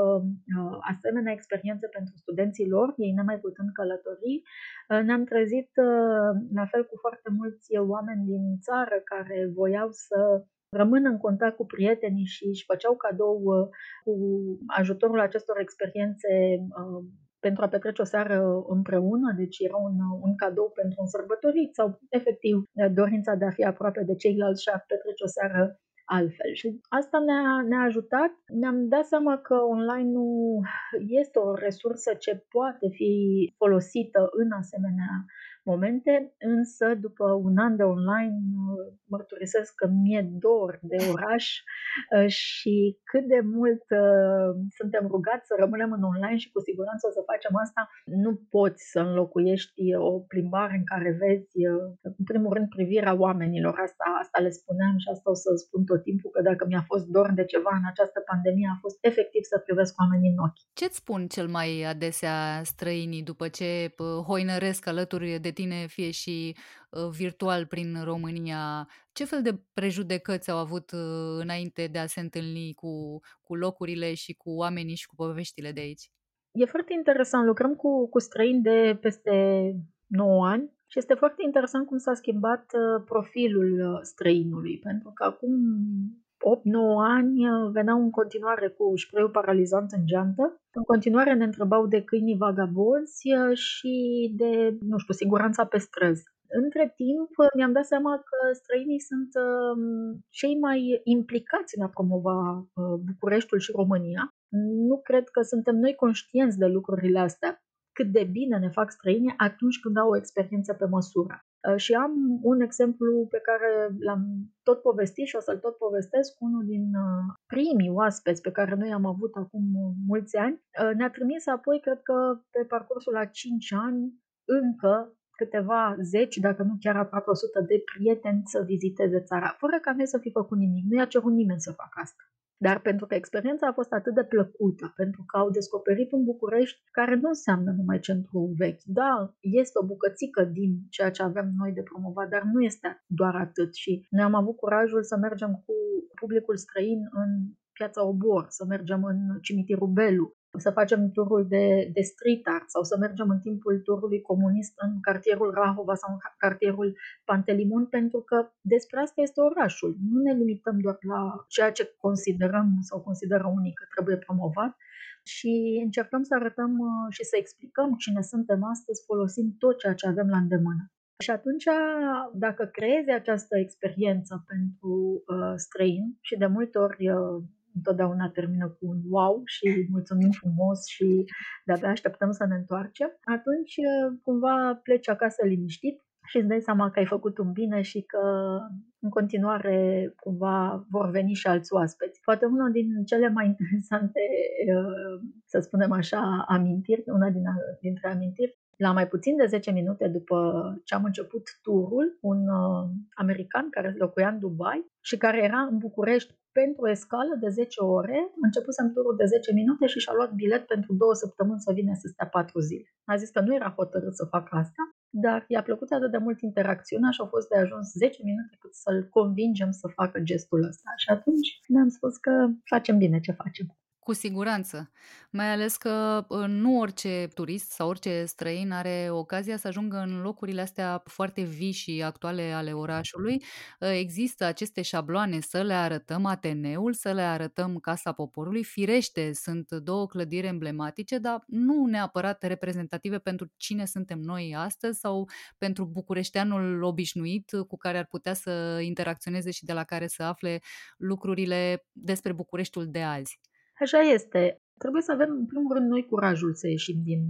[SPEAKER 6] uh, asemenea experiențe pentru studenții lor, ei nemai putând călători. Uh, ne-am trezit uh, la fel cu foarte mulți oameni din țară care voiau să rămână în contact cu prietenii și își făceau cadou uh, cu ajutorul acestor experiențe uh, pentru a petrece o seară împreună, deci era un, un cadou pentru un sărbătorit sau efectiv dorința de a fi aproape de ceilalți și a petrece o seară altfel. Și asta ne-a, ne-a ajutat. Ne-am dat seama că online nu este o resursă ce poate fi folosită în asemenea momente, însă după un an de online mărturisesc că mi-e dor de oraș uh, și cât de mult uh, suntem rugați să rămânem în online și cu siguranță o să facem asta, nu poți să înlocuiești o plimbare în care vezi, uh, în primul rând, privirea oamenilor. Asta, asta le spuneam și asta o să spun tot timpul, că dacă mi-a fost dor de ceva în această pandemie, a fost efectiv să privesc oamenii în ochi.
[SPEAKER 1] Ce-ți spun cel mai adesea străinii după ce hoinăresc alături de tine, fie și uh, virtual prin România, ce fel de prejudecăți au avut uh, înainte de a se întâlni cu, cu locurile și cu oamenii și cu poveștile de aici?
[SPEAKER 6] E foarte interesant. Lucrăm cu, cu străini de peste 9 ani și este foarte interesant cum s-a schimbat uh, profilul străinului, pentru că acum 8-9 ani uh, veneau în continuare cu spray paralizant în geantă. În continuare ne întrebau de câinii vagabonzi uh, și de, nu știu, siguranța pe străzi. Între timp uh, mi-am dat seama că străinii sunt cei mai implicați în a promova Bucureștiul și România. Nu cred că suntem noi conștienți de lucrurile astea cât de bine ne fac străinii atunci când au o experiență pe măsură. Uh, și am un exemplu pe care l-am tot povestit și o să-l tot povestesc. Unul din uh, primii oaspeți pe care noi am avut acum mulți ani uh, ne-a trimis apoi, cred că pe parcursul a 5 ani, încă câteva zeci, dacă nu chiar aproape 100 de prieteni să viziteze țara, fără ca noi să fi făcut nimic. Nu i-a cerut nimeni să facă asta. Dar pentru că experiența a fost atât de plăcută, pentru că au descoperit un București care nu înseamnă numai centru vechi. Da, este o bucățică din ceea ce avem noi de promovat, dar nu este doar atât. Și noi am avut curajul să mergem cu publicul străin în Piața Obor, să mergem în cimitirul Belu, să facem turul de, de street art sau să mergem în timpul turului comunist în cartierul Rahova sau în cartierul Pantelimon, pentru că despre asta este orașul. Nu ne limităm doar la ceea ce considerăm sau consideră unii că trebuie promovat, și încercăm să arătăm uh, și să explicăm cine suntem astăzi folosind tot ceea ce avem la îndemână. Și atunci, dacă creezi această experiență pentru uh, străini și de multe ori uh, întotdeauna termină cu un wow și mulțumim frumos și de-abia așteptăm să ne întoarcem, atunci uh, cumva pleci acasă liniștit și îți dai seama că ai făcut un bine și că în continuare cumva vor veni și alți oaspeți. Poate una din cele mai interesante, uh, să spunem așa, amintiri, una din, dintre amintiri, la mai puțin de 10 minute după ce am început turul, un uh, american care locuia în Dubai și care era în București pentru o escală de 10 ore, începusem turul de 10 minute și și-a luat bilet pentru două săptămâni să vină să stea 4 zile. A zis că nu era hotărât să facă asta, dar i-a plăcut atât de mult interacțiunea și au fost de ajuns 10 minute cât să-l convingem să facă gestul ăsta. Și atunci ne-am spus că facem bine ce facem.
[SPEAKER 1] Cu siguranță. Mai ales că ă, nu orice turist sau orice străin are ocazia să ajungă în locurile astea foarte vii și actuale ale orașului. Ă, există aceste șabloane să le arătăm Ateneul, să le arătăm Casa Poporului. Firește, sunt două clădiri emblematice, dar nu neapărat reprezentative pentru cine suntem noi astăzi sau pentru bucureșteanul obișnuit cu care ar putea să interacționeze și de la care să afle lucrurile despre Bucureștiul de azi.
[SPEAKER 6] Așa este. Trebuie să avem, în primul rând, noi curajul să ieșim din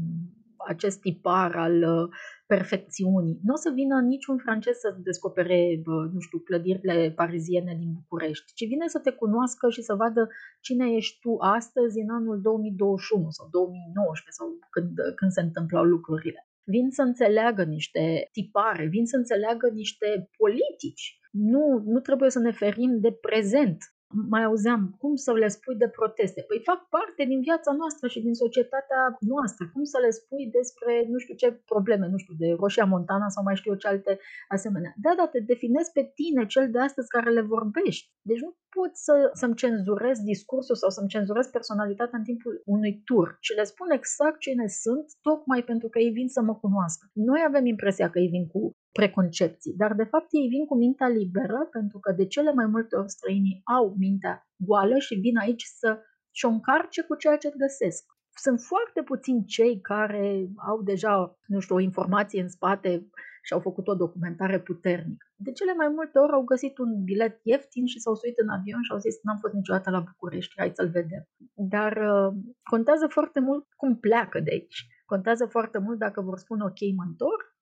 [SPEAKER 6] acest tipar al uh, perfecțiunii. Nu o să vină niciun francez să descopere, nu știu, clădirile pariziene din București, ci vine să te cunoască și să vadă cine ești tu astăzi în anul 2021 sau 2019 sau când, când se întâmplau lucrurile. Vin să înțeleagă niște tipare, vin să înțeleagă niște politici. Nu, nu trebuie să ne ferim de prezent mai auzeam, cum să le spui de proteste? Păi fac parte din viața noastră și din societatea noastră. Cum să le spui despre nu știu ce probleme, nu știu, de Roșia Montana sau mai știu eu ce alte asemenea. Da, da, te definezi pe tine, cel de astăzi care le vorbești. Deci nu pot să, să-mi cenzurez discursul sau să-mi cenzurez personalitatea în timpul unui tur, ci le spun exact cine sunt, tocmai pentru că ei vin să mă cunoască. Noi avem impresia că ei vin cu preconcepții, dar de fapt ei vin cu mintea liberă pentru că de cele mai multe ori străinii au mintea goală și vin aici să și-o încarce cu ceea ce găsesc. Sunt foarte puțini cei care au deja, nu știu, o informație în spate și au făcut o documentare puternică. De cele mai multe ori au găsit un bilet ieftin și s-au suit în avion și au zis n-am fost niciodată la București, hai să-l vedem. Dar uh, contează foarte mult cum pleacă de aici. Contează foarte mult dacă vor spune ok, mă întorc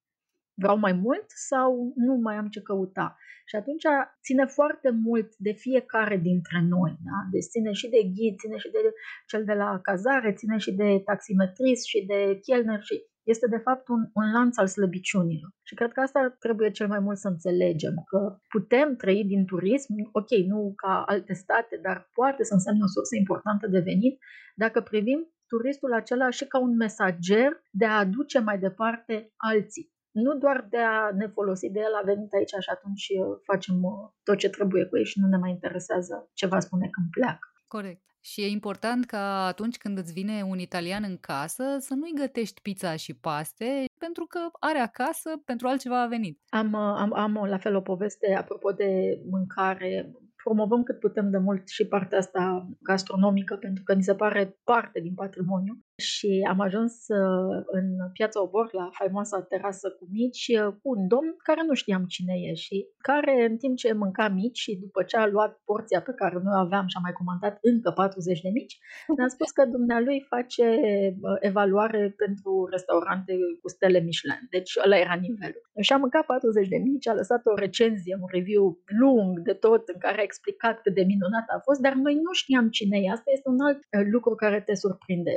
[SPEAKER 6] vreau mai mult sau nu mai am ce căuta. Și atunci ține foarte mult de fiecare dintre noi. Da? Deci ține și de ghid, ține și de cel de la cazare, ține și de taximetrist și de chelner și este de fapt un, un lanț al slăbiciunilor. Și cred că asta trebuie cel mai mult să înțelegem, că putem trăi din turism, ok, nu ca alte state, dar poate să însemne o sursă importantă de venit dacă privim turistul acela și ca un mesager de a aduce mai departe alții nu doar de a ne folosi de el, a venit aici și atunci uh, facem uh, tot ce trebuie cu ei și nu ne mai interesează ce va spune când pleacă.
[SPEAKER 1] Corect. Și e important ca atunci când îți vine un italian în casă să nu-i gătești pizza și paste, pentru că are acasă, pentru altceva a venit.
[SPEAKER 6] Am, uh, am, am la fel o poveste apropo de mâncare promovăm cât putem de mult și partea asta gastronomică, pentru că ni se pare parte din patrimoniu. Și am ajuns uh, în piața Obor, la faimoasa terasă cu mici, uh, cu un domn care nu știam cine e și care, în timp ce mânca mici și după ce a luat porția pe care noi aveam și a mai comandat încă 40 de mici, ne-a spus că dumnealui face uh, evaluare pentru restaurante cu stele Michelin. Deci ăla era nivelul. Și a mâncat 40 de mici, a lăsat o recenzie, un review lung de tot în care a explicat cât de minunat a fost, dar noi nu știam cine e. Asta este un alt lucru care te surprinde.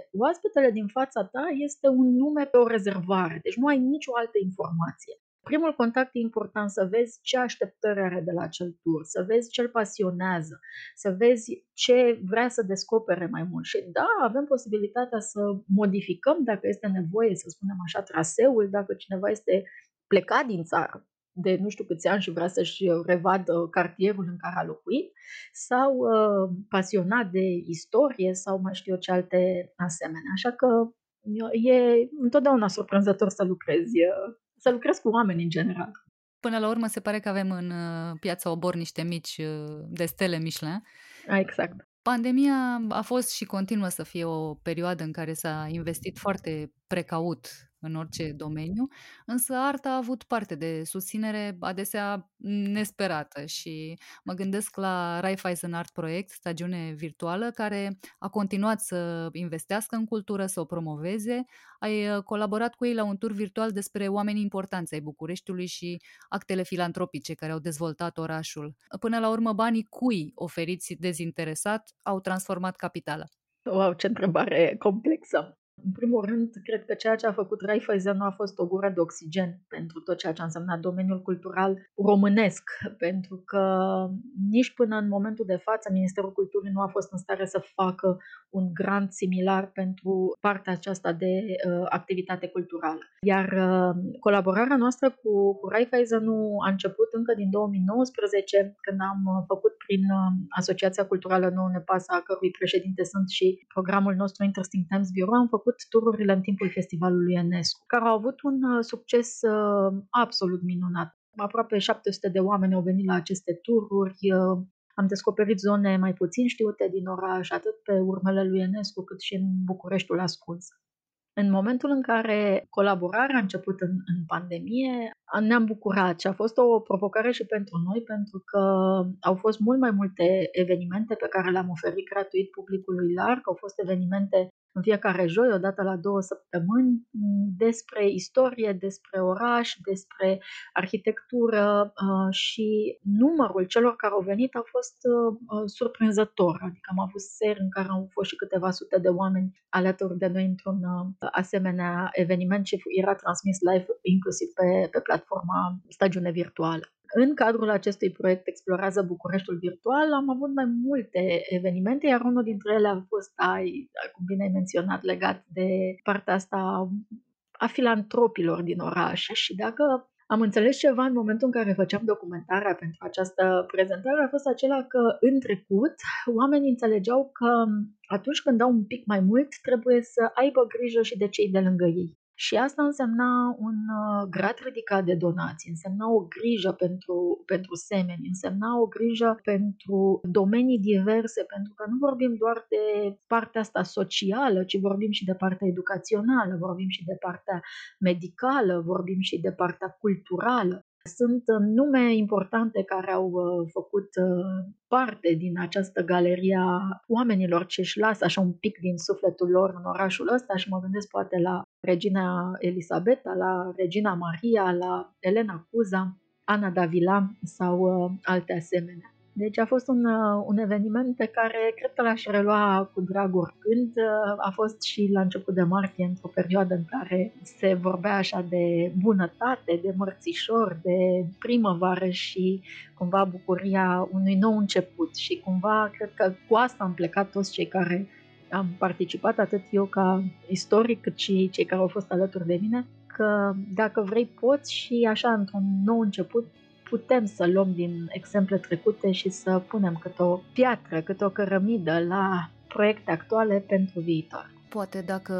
[SPEAKER 6] Oaspetele din fața ta este un nume pe o rezervare, deci nu ai nicio altă informație. Primul contact e important să vezi ce așteptări are de la acel tur, să vezi ce îl pasionează, să vezi ce vrea să descopere mai mult. Și da, avem posibilitatea să modificăm, dacă este nevoie, să spunem așa, traseul, dacă cineva este plecat din țară de nu știu câți ani și vrea să-și revadă cartierul în care a locuit, sau uh, pasionat de istorie sau mai știu eu ce alte asemenea. Așa că e întotdeauna surprinzător să lucrezi, uh, să lucrezi cu oameni în general.
[SPEAKER 1] Până la urmă se pare că avem în uh, piața Obor niște mici uh, de stele Michelin.
[SPEAKER 6] A, exact.
[SPEAKER 1] Pandemia a fost și continuă să fie o perioadă în care s-a investit foarte precaut în orice domeniu, însă arta a avut parte de susținere adesea nesperată și mă gândesc la Raiffeisen Art Project, stagiune virtuală, care a continuat să investească în cultură, să o promoveze. Ai uh, colaborat cu ei la un tur virtual despre oamenii importanți ai Bucureștiului și actele filantropice care au dezvoltat orașul. Până la urmă, banii cui oferiți dezinteresat au transformat capitala.
[SPEAKER 6] Wow, ce întrebare complexă! În primul rând, cred că ceea ce a făcut Raiffeisen nu a fost o gură de oxigen pentru tot ceea ce a însemnat domeniul cultural românesc, pentru că nici până în momentul de față Ministerul Culturii nu a fost în stare să facă un grant similar pentru partea aceasta de uh, activitate culturală. Iar uh, colaborarea noastră cu, cu Raiffeisen nu a început încă din 2019, când am uh, făcut prin uh, Asociația Culturală Nou Ne Pasă, a cărui președinte sunt și programul nostru Interesting Times Bureau, am făcut tururile în timpul festivalului UNESCO, care au avut un uh, succes uh, absolut minunat. Aproape 700 de oameni au venit la aceste tururi, uh, am descoperit zone mai puțin știute din oraș, atât pe urmele lui Enescu, cât și în Bucureștiul ascuns. În momentul în care colaborarea a început în, în pandemie, ne-am bucurat și a fost o provocare și pentru noi, pentru că au fost mult mai multe evenimente pe care le-am oferit gratuit publicului larg, au fost evenimente în fiecare joi, o dată la două săptămâni, despre istorie, despre oraș, despre arhitectură uh, și numărul celor care au venit a fost uh, uh, surprinzător. Adică am avut seri în care au fost și câteva sute de oameni alături de noi într-un asemenea eveniment și era transmis live inclusiv pe, pe platforma stagiune virtuală. În cadrul acestui proiect Explorează Bucureștiul Virtual am avut mai multe evenimente, iar unul dintre ele a fost, ai, cum bine ai menționat, legat de partea asta a filantropilor din oraș. Și dacă am înțeles ceva în momentul în care făceam documentarea pentru această prezentare, a fost acela că în trecut oamenii înțelegeau că atunci când dau un pic mai mult, trebuie să aibă grijă și de cei de lângă ei. Și asta însemna un uh, grad ridicat de donații, însemna o grijă pentru, pentru semeni, însemna o grijă pentru domenii diverse, pentru că nu vorbim doar de partea asta socială, ci vorbim și de partea educațională, vorbim și de partea medicală, vorbim și de partea culturală. Sunt uh, nume importante care au uh, făcut uh, parte din această galerie a oamenilor ce își lasă așa un pic din sufletul lor în orașul ăsta și mă gândesc poate la Regina Elisabeta, la Regina Maria, la Elena Cuza, Ana Davila sau alte asemenea. Deci a fost un, uh, un eveniment pe care cred că l-aș relua cu drag oricând. Uh, a fost și la început de martie, într-o perioadă în care se vorbea așa de bunătate, de mărțișor, de primăvară și cumva bucuria unui nou început. Și cumva cred că cu asta am plecat toți cei care am participat, atât eu ca istoric, cât și cei care au fost alături de mine, că dacă vrei poți și așa într-un nou început putem să luăm din exemple trecute și să punem cât o piatră, cât o cărămidă la proiecte actuale pentru viitor.
[SPEAKER 1] Poate dacă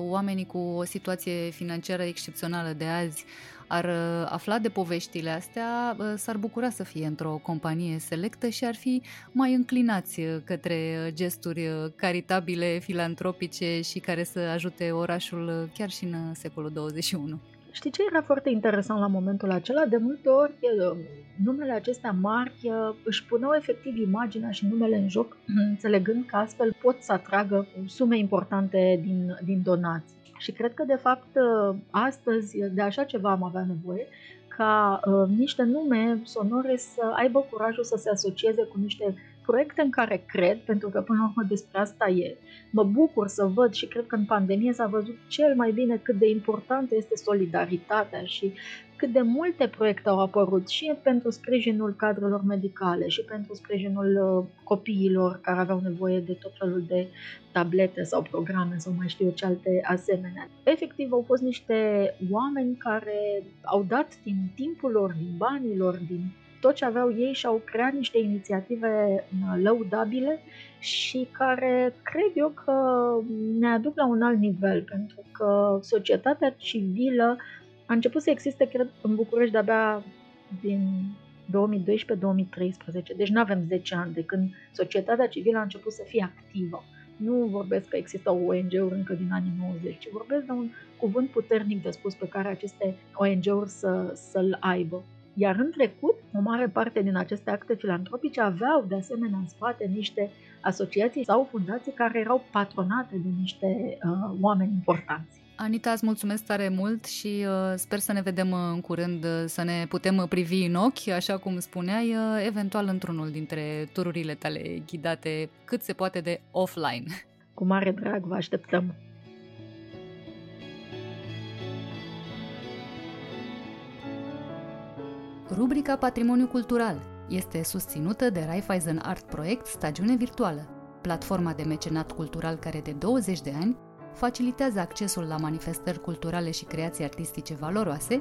[SPEAKER 1] oamenii cu o situație financiară excepțională de azi ar uh, afla de poveștile astea, uh, s-ar bucura să fie într-o companie selectă și ar fi mai înclinați uh, către gesturi caritabile, filantropice și care să ajute orașul chiar și în secolul 21.
[SPEAKER 6] Știi ce era foarte interesant la momentul acela? De multe ori numele acestea mari își puneau efectiv imaginea și numele în joc, înțelegând că astfel pot să atragă sume importante din, din donații. Și cred că, de fapt, astăzi de așa ceva am avea nevoie, ca uh, niște nume sonore să aibă curajul să se asocieze cu niște proiecte în care cred, pentru că până la urmă despre asta e. Mă bucur să văd și cred că în pandemie s-a văzut cel mai bine cât de importantă este solidaritatea și cât de multe proiecte au apărut și pentru sprijinul cadrelor medicale și pentru sprijinul uh, copiilor care aveau nevoie de tot felul de tablete sau programe sau mai știu eu ce alte asemenea. Efectiv au fost niște oameni care au dat din timpul lor, din banii lor, din tot ce aveau ei și au creat niște inițiative uh, lăudabile și care cred eu că ne aduc la un alt nivel, pentru că societatea civilă a început să existe, cred, în București de-abia din 2012-2013, deci nu avem 10 ani de când societatea civilă a început să fie activă. Nu vorbesc că există ONG-uri încă din anii 90, ci vorbesc de un cuvânt puternic de spus pe care aceste ONG-uri să, să-l aibă. Iar în trecut, o mare parte din aceste acte filantropice aveau de asemenea în spate niște asociații sau fundații care erau patronate de niște uh, oameni importanți.
[SPEAKER 1] Anita, îți mulțumesc tare mult și uh, sper să ne vedem uh, în curând, uh, să ne putem uh, privi în ochi, așa cum spuneai, uh, eventual într-unul dintre tururile tale ghidate cât se poate de offline.
[SPEAKER 6] Cu mare drag vă așteptăm!
[SPEAKER 1] Rubrica Patrimoniu Cultural este susținută de Raiffeisen Art Project Stagiune Virtuală. platforma de mecenat cultural care de 20 de ani facilitează accesul la manifestări culturale și creații artistice valoroase,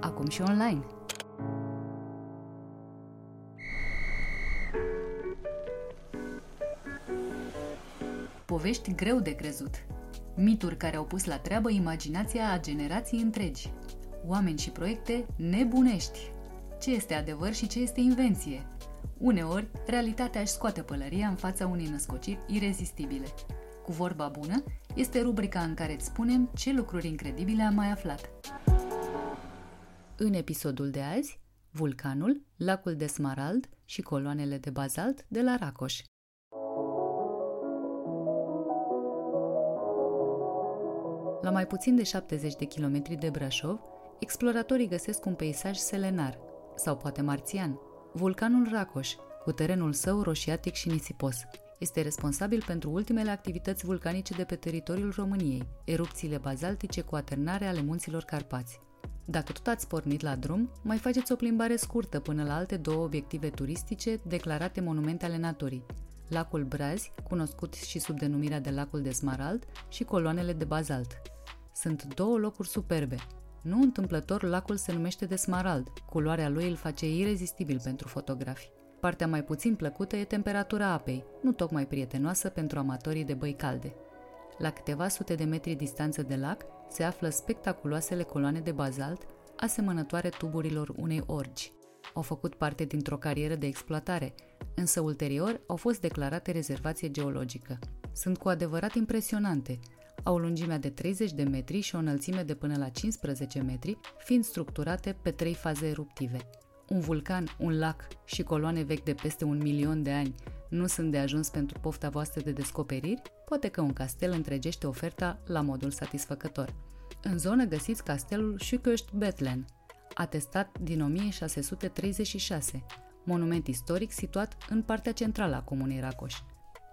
[SPEAKER 1] acum și online. Povești greu de crezut. Mituri care au pus la treabă imaginația a generații întregi. Oameni și proiecte nebunești. Ce este adevăr și ce este invenție? Uneori, realitatea își scoate pălăria în fața unei născociri irezistibile. Cu vorba bună este rubrica în care îți spunem ce lucruri incredibile am mai aflat. În episodul de azi, vulcanul, lacul de smarald și coloanele de bazalt de la Racoș. La mai puțin de 70 de kilometri de Brașov, exploratorii găsesc un peisaj selenar, sau poate marțian, vulcanul Racoș, cu terenul său roșiatic și nisipos. Este responsabil pentru ultimele activități vulcanice de pe teritoriul României, erupțiile bazaltice cu aternare ale munților Carpați. Dacă tot ați pornit la drum, mai faceți o plimbare scurtă până la alte două obiective turistice declarate monumente ale naturii, lacul Brazi, cunoscut și sub denumirea de lacul de Smarald, și coloanele de bazalt. Sunt două locuri superbe. Nu întâmplător, lacul se numește de Smarald. Culoarea lui îl face irezistibil pentru fotografi. Partea mai puțin plăcută e temperatura apei, nu tocmai prietenoasă pentru amatorii de băi calde. La câteva sute de metri distanță de lac se află spectaculoasele coloane de bazalt, asemănătoare tuburilor unei orgi. Au făcut parte dintr-o carieră de exploatare, însă ulterior au fost declarate rezervație geologică. Sunt cu adevărat impresionante, au lungimea de 30 de metri și o înălțime de până la 15 metri, fiind structurate pe trei faze eruptive. Un vulcan, un lac și coloane vechi de peste un milion de ani nu sunt de ajuns pentru pofta voastră de descoperiri, poate că un castel întregește oferta la modul satisfăcător. În zonă găsiți castelul Schüköst Bethlen, atestat din 1636, monument istoric situat în partea centrală a comunei Racoș.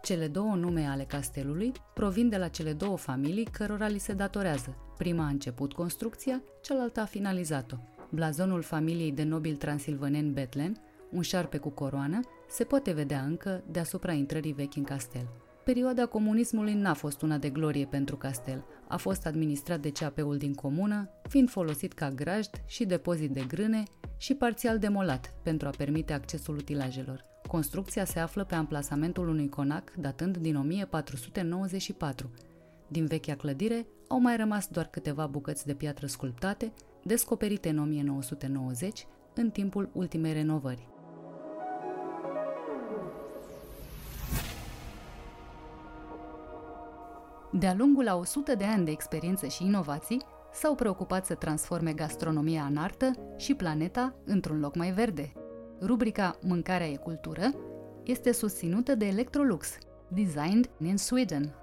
[SPEAKER 1] Cele două nume ale castelului provin de la cele două familii cărora li se datorează. Prima a început construcția, cealaltă a finalizat-o. Blazonul familiei de nobil transilvaneni Betlen, un șarpe cu coroană, se poate vedea încă deasupra intrării vechi în castel. Perioada comunismului n-a fost una de glorie pentru castel. A fost administrat de CAP-ul din comună, fiind folosit ca grajd și depozit de grâne și parțial demolat pentru a permite accesul utilajelor. Construcția se află pe amplasamentul unui conac datând din 1494. Din vechea clădire au mai rămas doar câteva bucăți de piatră sculptate, descoperite în 1990, în timpul ultimei renovări. De-a lungul a 100 de ani de experiență și inovații, s-au preocupat să transforme gastronomia în artă și planeta într-un loc mai verde. Rubrica Mâncarea e cultură este susținută de Electrolux, designed in Sweden.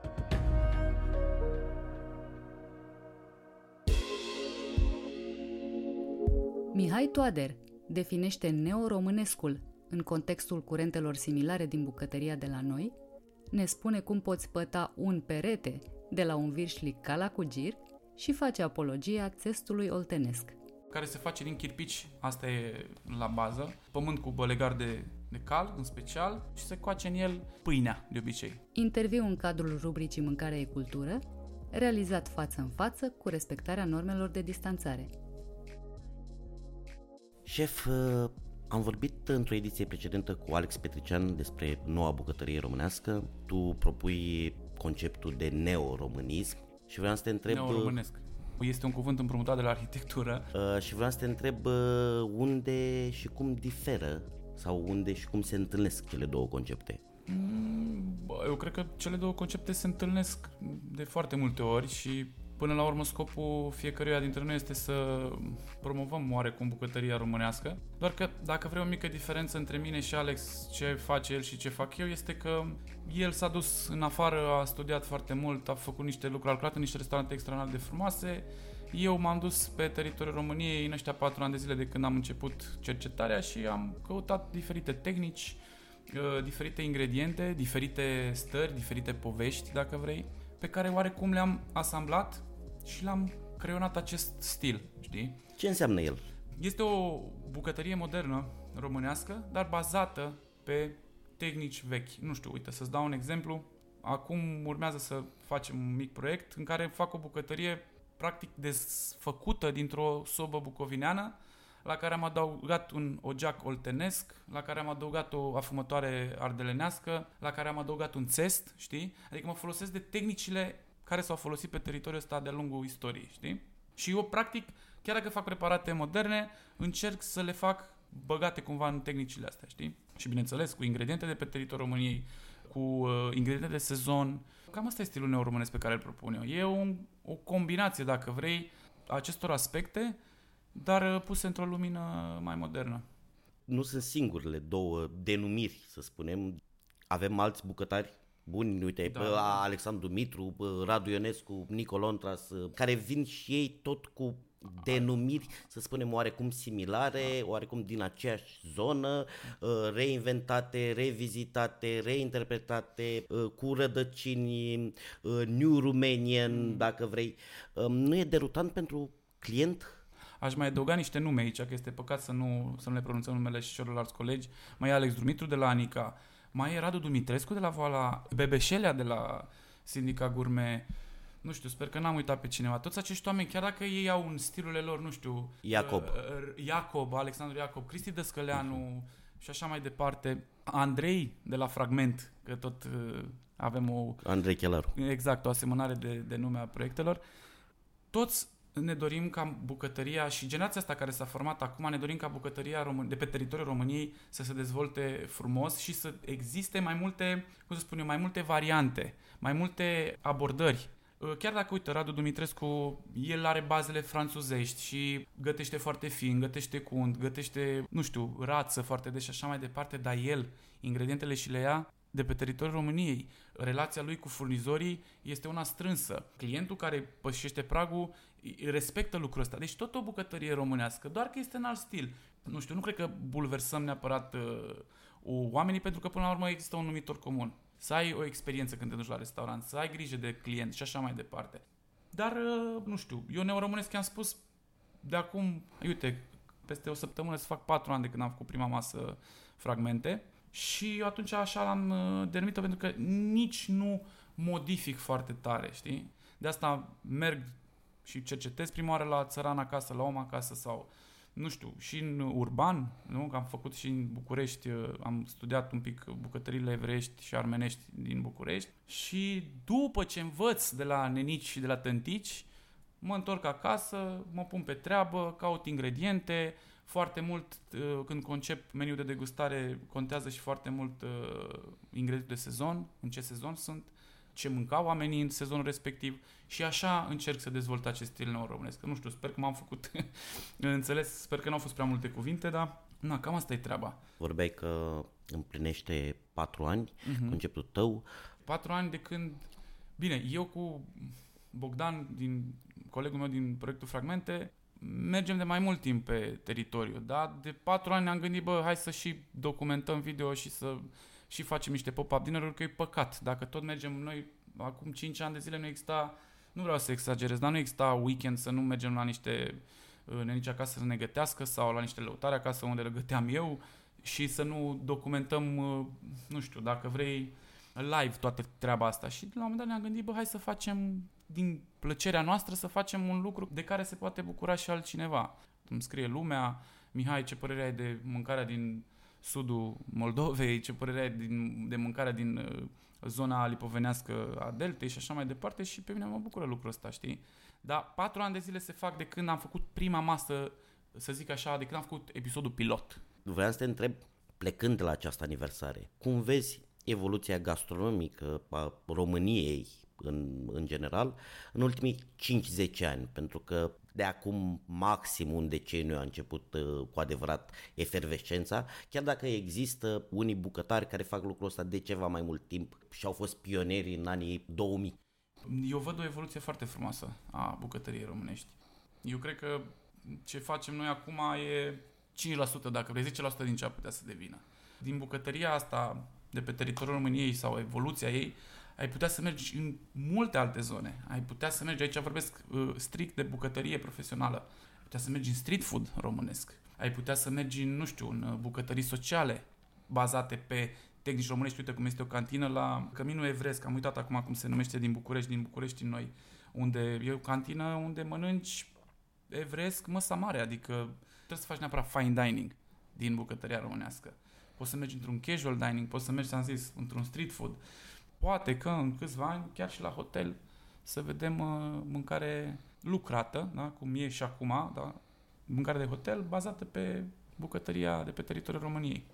[SPEAKER 1] Mihai Toader definește neoromânescul în contextul curentelor similare din bucătăria de la noi, ne spune cum poți păta un perete de la un virșlic ca la cugir și face apologia țestului oltenesc
[SPEAKER 7] care se face din chirpici, asta e la bază, pământ cu bălegar de, de cal, în special, și se coace în el pâinea, de obicei.
[SPEAKER 1] Interviu în cadrul rubricii Mâncare e cultură, realizat față în față cu respectarea normelor de distanțare.
[SPEAKER 8] Șef, uh, am vorbit într-o ediție precedentă cu Alex Petrician despre noua bucătărie românească. Tu propui conceptul de neoromânism și vreau să te întreb...
[SPEAKER 7] Neoromânesc este un cuvânt împrumutat de la arhitectură.
[SPEAKER 8] Uh, și vreau să te întreb uh, unde și cum diferă sau unde și cum se întâlnesc cele două concepte.
[SPEAKER 7] Mm, eu cred că cele două concepte se întâlnesc de foarte multe ori și Până la urmă, scopul fiecăruia dintre noi este să promovăm oarecum bucătăria românească. Doar că, dacă vrei o mică diferență între mine și Alex, ce face el și ce fac eu, este că el s-a dus în afară, a studiat foarte mult, a făcut niște lucruri, a lucrat în niște restaurante extraordinar de frumoase. Eu m-am dus pe teritoriul României în ăștia patru ani de zile de când am început cercetarea și am căutat diferite tehnici, uh, diferite ingrediente, diferite stări, diferite povești, dacă vrei, pe care oarecum le-am asamblat și l-am creionat acest stil, știi?
[SPEAKER 8] Ce înseamnă el?
[SPEAKER 7] Este o bucătărie modernă românească, dar bazată pe tehnici vechi. Nu știu, uite, să-ți dau un exemplu. Acum urmează să facem un mic proiect în care fac o bucătărie practic desfăcută dintr-o sobă bucovineană, la care am adăugat un ogeac oltenesc, la care am adăugat o afumătoare ardelenească, la care am adăugat un țest, știi? Adică mă folosesc de tehnicile care s-au folosit pe teritoriul ăsta de-a lungul istoriei, știi? Și eu, practic, chiar dacă fac preparate moderne, încerc să le fac băgate cumva în tehnicile astea, știi? Și bineînțeles, cu ingrediente de pe teritoriul României, cu uh, ingrediente de sezon. Cam asta e stilul neoromânesc pe care îl propun eu. E un, o combinație, dacă vrei, acestor aspecte, dar uh, puse într-o lumină mai modernă.
[SPEAKER 8] Nu sunt singurele două denumiri, să spunem. Avem alți bucătari buni, uite, da, pe da. Alexandru Mitru, pe Radu Ionescu, Nicol Ontras, care vin și ei tot cu denumiri, să spunem, oarecum similare, oarecum din aceeași zonă, uh, reinventate, revizitate, reinterpretate, uh, cu rădăcini, uh, New Romanian, mm. dacă vrei. Um, nu e derutant pentru client?
[SPEAKER 7] Aș mai adăuga niște nume aici, că este păcat să nu, să nu le pronunțăm numele și celorlalți colegi. Mai e Alex Dumitru de la Anica, mai e Radu Dumitrescu de la Voala, Bebeșelea de la Sindica Gurme, nu știu, sper că n-am uitat pe cineva. Toți acești oameni, chiar dacă ei au un stilul lor, nu știu...
[SPEAKER 8] Iacob.
[SPEAKER 7] Uh, Iacob, Alexandru Iacob, Cristi Dăscăleanu uh-huh. și așa mai departe. Andrei de la Fragment, că tot uh, avem o...
[SPEAKER 8] Andrei Chelaru.
[SPEAKER 7] Exact, o asemănare de, de nume a proiectelor. Toți ne dorim ca bucătăria și generația asta care s-a format acum, ne dorim ca bucătăria Român- de pe teritoriul României să se dezvolte frumos și să existe mai multe, cum să spun eu, mai multe variante, mai multe abordări. Uh, chiar dacă, uite, Radu Dumitrescu, el are bazele franțuzești și gătește foarte fin, gătește cunt, gătește, nu știu, rață foarte des și așa mai departe, dar el, ingredientele și le ia de pe teritoriul României. Relația lui cu furnizorii este una strânsă. Clientul care pășește pragul respectă lucrul ăsta. Deci tot o bucătărie românească, doar că este în alt stil. Nu știu, nu cred că bulversăm neapărat uh, oamenii pentru că până la urmă există un numitor comun. Să ai o experiență când te duci la restaurant, să ai grijă de client și așa mai departe. Dar, uh, nu știu, eu neoromânesc am spus de acum, uite, peste o săptămână să fac patru ani de când am făcut prima masă fragmente și eu atunci așa l-am uh, denumit pentru că nici nu modific foarte tare, știi? De asta merg și cercetez prima oară la țăran acasă, la om acasă sau nu știu, și în urban, nu? Că am făcut și în București, uh, am studiat un pic bucătările evreiești și armenești din București și după ce învăț de la nenici și de la tântici, mă întorc acasă, mă pun pe treabă, caut ingrediente, foarte mult uh, când concep meniul de degustare contează și foarte mult uh, ingredientul de sezon, în ce sezon sunt, ce mâncau oamenii în sezonul respectiv și așa încerc să dezvolt acest stil nou românesc. Nu știu, sper că m-am făcut înțeles, sper că nu au fost prea multe cuvinte, dar na, cam asta e treaba.
[SPEAKER 8] Vorbeai că împlinește patru ani uh-huh. conceptul tău.
[SPEAKER 7] Patru ani de când... Bine, eu cu Bogdan, din colegul meu din proiectul Fragmente, mergem de mai mult timp pe teritoriu, da? De patru ani ne-am gândit, bă, hai să și documentăm video și să și facem niște pop-up dinner că e păcat. Dacă tot mergem noi, acum 5 ani de zile nu exista, nu vreau să exagerez, dar nu exista weekend să nu mergem la niște uh, nenici acasă să ne gătească sau la niște lăutare acasă unde le găteam eu și să nu documentăm, uh, nu știu, dacă vrei, live toată treaba asta. Și la un moment dat ne-am gândit, bă, hai să facem din plăcerea noastră să facem un lucru de care se poate bucura și altcineva. Îmi scrie lumea, Mihai, ce părere ai de mâncarea din sudul Moldovei, ce părere ai din, de mâncarea din uh, zona lipovenească a deltei și așa mai departe și pe mine mă bucură lucrul ăsta, știi? Dar patru ani de zile se fac de când am făcut prima masă, să zic așa, de când am făcut episodul pilot.
[SPEAKER 8] Vreau să te întreb, plecând de la această aniversare, cum vezi evoluția gastronomică a României în, în general în ultimii 5-10 ani, pentru că de acum maxim un deceniu a început uh, cu adevărat efervescența, chiar dacă există unii bucătari care fac lucrul ăsta de ceva mai mult timp și au fost pionieri în anii 2000.
[SPEAKER 7] Eu văd o evoluție foarte frumoasă a bucătăriei românești. Eu cred că ce facem noi acum e 5%, dacă vrei 10% din ce ar putea să devină. Din bucătăria asta de pe teritoriul României sau evoluția ei, ai putea să mergi în multe alte zone. Ai putea să mergi, aici vorbesc uh, strict de bucătărie profesională, ai putea să mergi în street food românesc. Ai putea să mergi în, nu știu, în uh, bucătării sociale bazate pe tehnici românești, uite cum este o cantină la Căminul Evresc, am uitat acum cum se numește din București, din București în noi, unde e o cantină unde mănânci evresc măsa mare, adică trebuie să faci neapărat fine dining din bucătăria românească. Poți să mergi într-un casual dining, poți să mergi, am zis, într-un street food. Poate că în câțiva ani, chiar și la hotel, să vedem uh, mâncare lucrată, da? cum e și acum, da? mâncare de hotel bazată pe bucătăria de pe teritoriul României.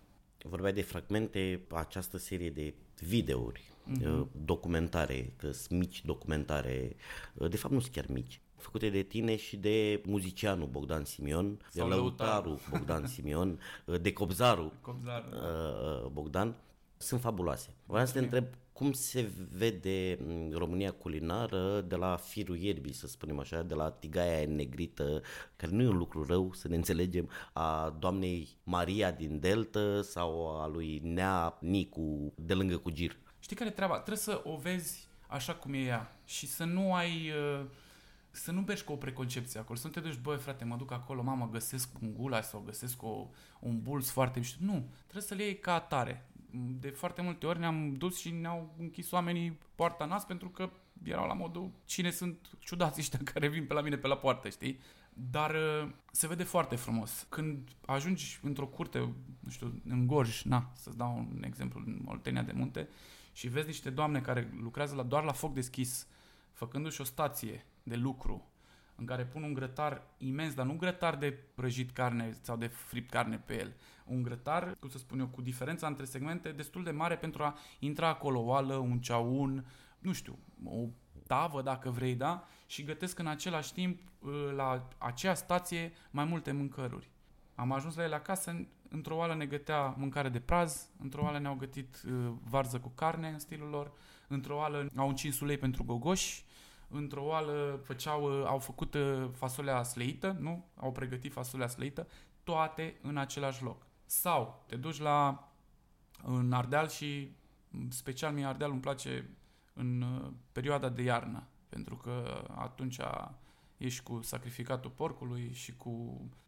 [SPEAKER 8] Vorbeai de fragmente, această serie de videouri, uh-huh. documentare, că sunt mici documentare, uh, de fapt nu sunt chiar mici, făcute de tine și de muzicianul Bogdan Simion,
[SPEAKER 7] Sau
[SPEAKER 8] de lăutarul Bogdan Simion, uh, de copzarul
[SPEAKER 7] Copzarul.
[SPEAKER 8] uh, Bogdan, sunt fabuloase. Vreau să te întreb cum se vede m, România culinară de la firul ierbii, să spunem așa, de la tigaia negrită, care nu e un lucru rău, să ne înțelegem, a doamnei Maria din Delta sau a lui Nea Nicu de lângă Cugir.
[SPEAKER 7] Știi care e treaba? Trebuie să o vezi așa cum e ea și să nu ai... uh, Să nu mergi cu o preconcepție acolo, să nu te duci, băi frate, mă duc acolo, mamă, găsesc un gulaș sau găsesc o, un bulls foarte mișto. Nu, trebuie să le iei ca atare. De foarte multe ori ne-am dus și ne-au închis oamenii poarta nas pentru că erau la modul cine sunt ciudați ăștia care vin pe la mine pe la poartă, știi? Dar uh, se vede foarte frumos. Când ajungi într-o curte, nu știu, în Gorj, na, să-ți dau un exemplu, în Oltenia de Munte, și vezi niște doamne care lucrează la, doar la foc deschis, făcându-și o stație de lucru, în care pun un grătar imens, dar nu un grătar de prăjit carne sau de fript carne pe el. Un grătar, cum să spun eu, cu diferența între segmente destul de mare pentru a intra acolo o oală, un ceaun, nu știu, o tavă dacă vrei, da? Și gătesc în același timp uh, la acea stație mai multe mâncăruri. Am ajuns la ele acasă, în- într-o oală ne gătea mâncare de praz, într-o oală ne-au gătit uh, varză cu carne în stilul lor, într-o oală au încins ulei pentru gogoși, într-o oală făceau, uh, au făcut uh, fasolea sleită, nu? Au pregătit fasolea sleită, toate în același loc. Sau te duci la în Ardeal și m, special mie Ardeal îmi place în uh, perioada de iarnă, pentru că atunci ești cu sacrificatul porcului și cu...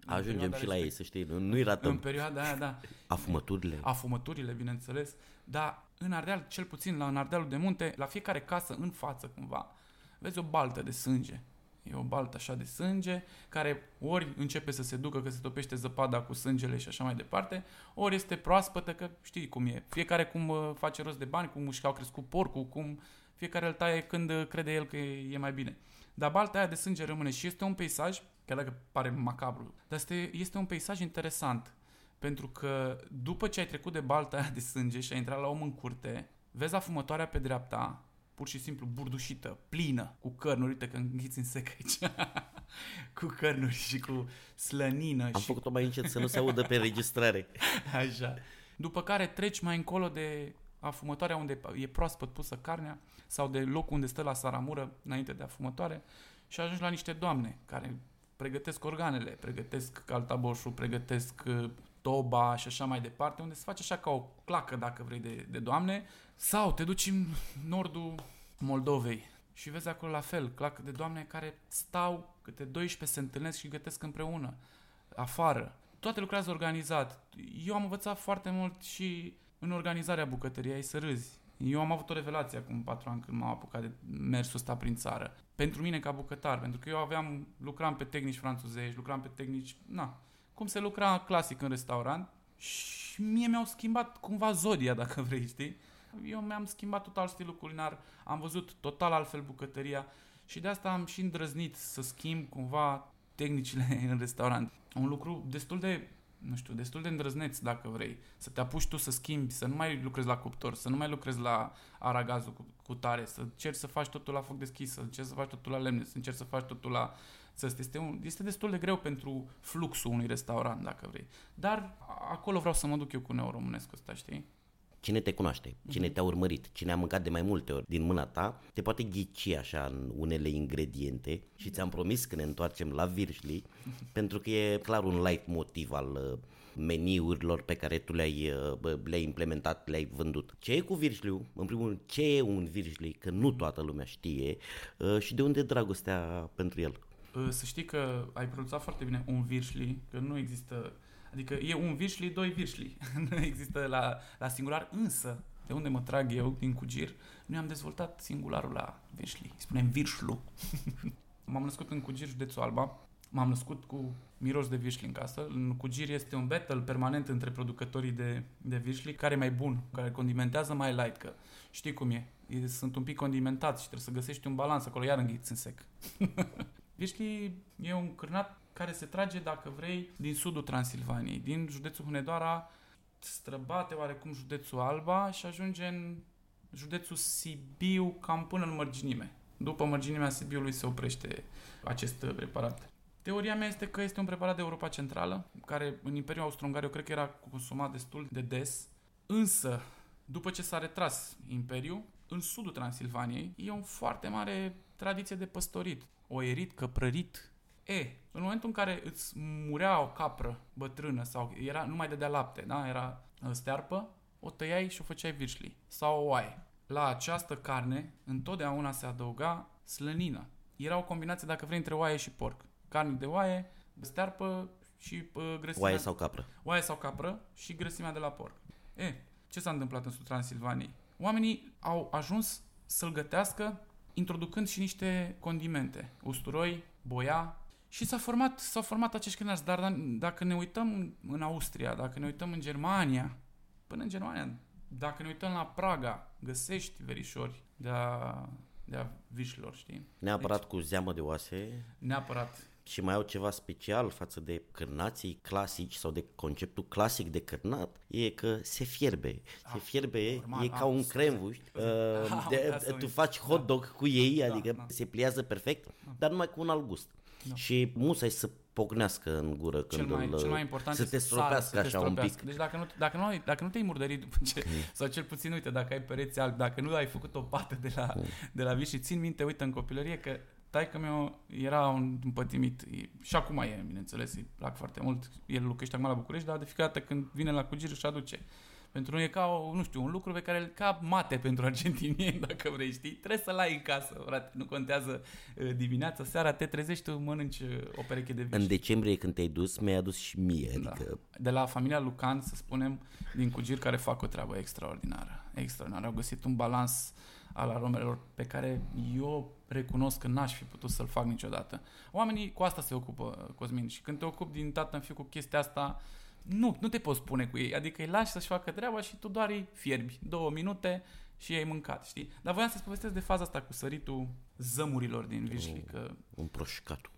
[SPEAKER 7] în
[SPEAKER 8] Ajungem
[SPEAKER 7] perioada
[SPEAKER 8] și la
[SPEAKER 7] respect-
[SPEAKER 8] ei, să știi, nu- nu-i
[SPEAKER 7] În
[SPEAKER 8] ratăm.
[SPEAKER 7] perioada aia, da
[SPEAKER 8] Afumăturile.
[SPEAKER 7] afumăturile, bineînțeles, dar în Ardeal, cel puțin la în Ardealul de Munte, la fiecare casă în față cumva, vezi o baltă de sânge. E o baltă așa de sânge, care ori începe să se ducă că se topește zăpada cu sângele și așa mai departe, ori este proaspătă, că știi cum e. Fiecare cum uh, face rost de bani, cum își au crescut porcul, cum fiecare îl taie când uh, crede el că e, e mai bine. Dar balta aia de sânge rămâne și este un peisaj, chiar dacă pare macabru, dar este, este un peisaj interesant. Pentru că după ce ai trecut de balta aia de sânge și ai intrat la om în curte, vezi afumătoarea pe dreapta, pur și simplu burdușită, plină, cu cărnuri, uite că înghiți în sec aici, cu cărnuri și cu slănină
[SPEAKER 8] Am
[SPEAKER 7] și
[SPEAKER 8] făcut-o mai încet să nu se audă pe înregistrare.
[SPEAKER 7] Așa. După care treci mai încolo de afumătoarea unde e proaspăt pusă carnea sau de locul unde stă la saramură înainte de afumătoare și ajungi la niște doamne care pregătesc organele, pregătesc caltaboșul, pregătesc uh, toba și așa mai departe, unde se face așa ca o clacă, dacă vrei, de, de doamne, sau te duci în nordul Moldovei și vezi acolo la fel, clacă de doamne care stau, câte 12 se întâlnesc și gătesc împreună, afară. Toate lucrează organizat. Eu am învățat foarte mult și în organizarea bucătăriei, ai să râzi. Eu am avut o revelație acum patru ani când m-am apucat de mersul ăsta prin țară. Pentru mine ca bucătar, pentru că eu aveam, lucram pe tehnici franțuzești, lucram pe tehnici, na, cum se lucra clasic în restaurant și mie mi-au schimbat cumva zodia, dacă vrei, știi? Eu mi-am schimbat total stilul culinar, am văzut total altfel bucătăria și de asta am și îndrăznit să schimb cumva tehnicile în restaurant. Un lucru destul de, nu știu, destul de îndrăzneț dacă vrei. Să te apuci tu să schimbi, să nu mai lucrezi la cuptor, să nu mai lucrezi la aragazul cu, cu tare, să încerci să faci totul la foc deschis, să încerci să faci totul la lemne, să încerci să faci totul la țăsti. Este, un, este destul de greu pentru fluxul unui restaurant, dacă vrei. Dar acolo vreau să mă duc eu cu neoromânescul ăsta, știi?
[SPEAKER 8] Cine te cunoaște, cine te-a urmărit, cine a mâncat de mai multe ori din mâna ta, te poate ghici așa în unele ingrediente și ți-am promis că ne întoarcem la virșli, pentru că e clar un light motiv al uh, meniurilor pe care tu le-ai, uh, bă, le-ai implementat, le-ai vândut. Ce e cu virșliu? În primul rând, ce e un virșli? Că nu toată lumea știe uh, și de unde e dragostea pentru el?
[SPEAKER 7] Uh, Să știi că ai pronunțat foarte bine un virșli, că nu există Adică e un virșli, doi virșli. nu există la, la singular, însă, de unde mă trag eu, din Cugir, noi am dezvoltat singularul la virșli. Îi spunem virșlu. M-am născut în Cugir, județul Alba. M-am născut cu miros de virșli în casă. În Cugir este un battle permanent între producătorii de, de virșli, care e mai bun, care condimentează mai light, că știi cum e. e sunt un pic condimentați și trebuie să găsești un balans acolo, iar înghiți în sec. virșli e un cârnat care se trage, dacă vrei, din sudul Transilvaniei, din județul Hunedoara, străbate oarecum județul Alba și ajunge în județul Sibiu cam până în mărginime. După mărginimea Sibiului se oprește acest preparat. Teoria mea este că este un preparat de Europa Centrală, care în Imperiul Austro-Ungar eu cred că era consumat destul de des, însă după ce s-a retras Imperiul, în sudul Transilvaniei e o foarte mare tradiție de păstorit. Oierit, căprărit. E, în momentul în care îți murea o capră bătrână sau era, nu mai dădea lapte, da? era stearpă, o tăiai și o făceai virșli. Sau o oaie. La această carne întotdeauna se adăuga slănină. Era o combinație, dacă vrei, între oaie și porc. Carne de oaie, stearpă și uh, grăsimea...
[SPEAKER 8] Oaie sau capră.
[SPEAKER 7] Oaie sau capră și grăsimea de la porc. E, ce s-a întâmplat în sud Transilvaniei? Oamenii au ajuns să-l gătească introducând și niște condimente. Usturoi, boia, și s-a format, s-au format acești cârnați. Dar dacă ne uităm în Austria, dacă ne uităm în Germania, până în Germania, dacă ne uităm la Praga, găsești verișori de a, de a vișilor, știi?
[SPEAKER 8] Neapărat deci, cu zeamă de oase.
[SPEAKER 7] Neapărat.
[SPEAKER 8] Și mai au ceva special față de cârnații clasici sau de conceptul clasic de cârnat, e că se fierbe. Ah, se fierbe, normal, e ca un cremvuș. Uh, de, da, tu faci hot dog da. cu ei, da, adică da. se pliază perfect, da. dar numai cu un alt gust. Da. Și musai să pocnească în gură când
[SPEAKER 7] cel mai,
[SPEAKER 8] îl,
[SPEAKER 7] cel mai important
[SPEAKER 8] să te stropească
[SPEAKER 7] așa
[SPEAKER 8] te
[SPEAKER 7] stropească.
[SPEAKER 8] un pic.
[SPEAKER 7] Deci dacă nu, dacă nu, ai, dacă nu te-ai murdărit după ce, mm. sau cel puțin, uite, dacă ai pereți albi, dacă nu ai făcut o pată de la, mm. de la vis și țin minte, uite, în copilărie că taică meu era un împătimit și acum e, bineînțeles, îi plac foarte mult. El locuiește acum la București, dar de fiecare dată când vine la Cugir își aduce pentru noi e ca, o, nu știu, un lucru pe care ca mate pentru argentinieni, dacă vrei, știi? Trebuie să-l ai în casă, frate. Nu contează uh, dimineața, seara, te trezești, tu mănânci uh, o pereche de viși.
[SPEAKER 8] În decembrie când te-ai dus, mi-ai adus și mie, da. adică...
[SPEAKER 7] De la familia Lucan, să spunem, din Cugir, care fac o treabă extraordinară. Extraordinară. Au găsit un balans al aromelor pe care eu recunosc că n-aș fi putut să-l fac niciodată. Oamenii cu asta se ocupă, Cosmin, și când te ocupi din tată în fiu cu chestia asta, nu, nu te poți spune cu ei. Adică îi lași să-și facă treaba și tu doar îi fierbi. Două minute și ai mâncat, știi? Dar voiam să-ți povestesc de faza asta cu săritul zămurilor din Vișli. Că
[SPEAKER 8] un proșcatul.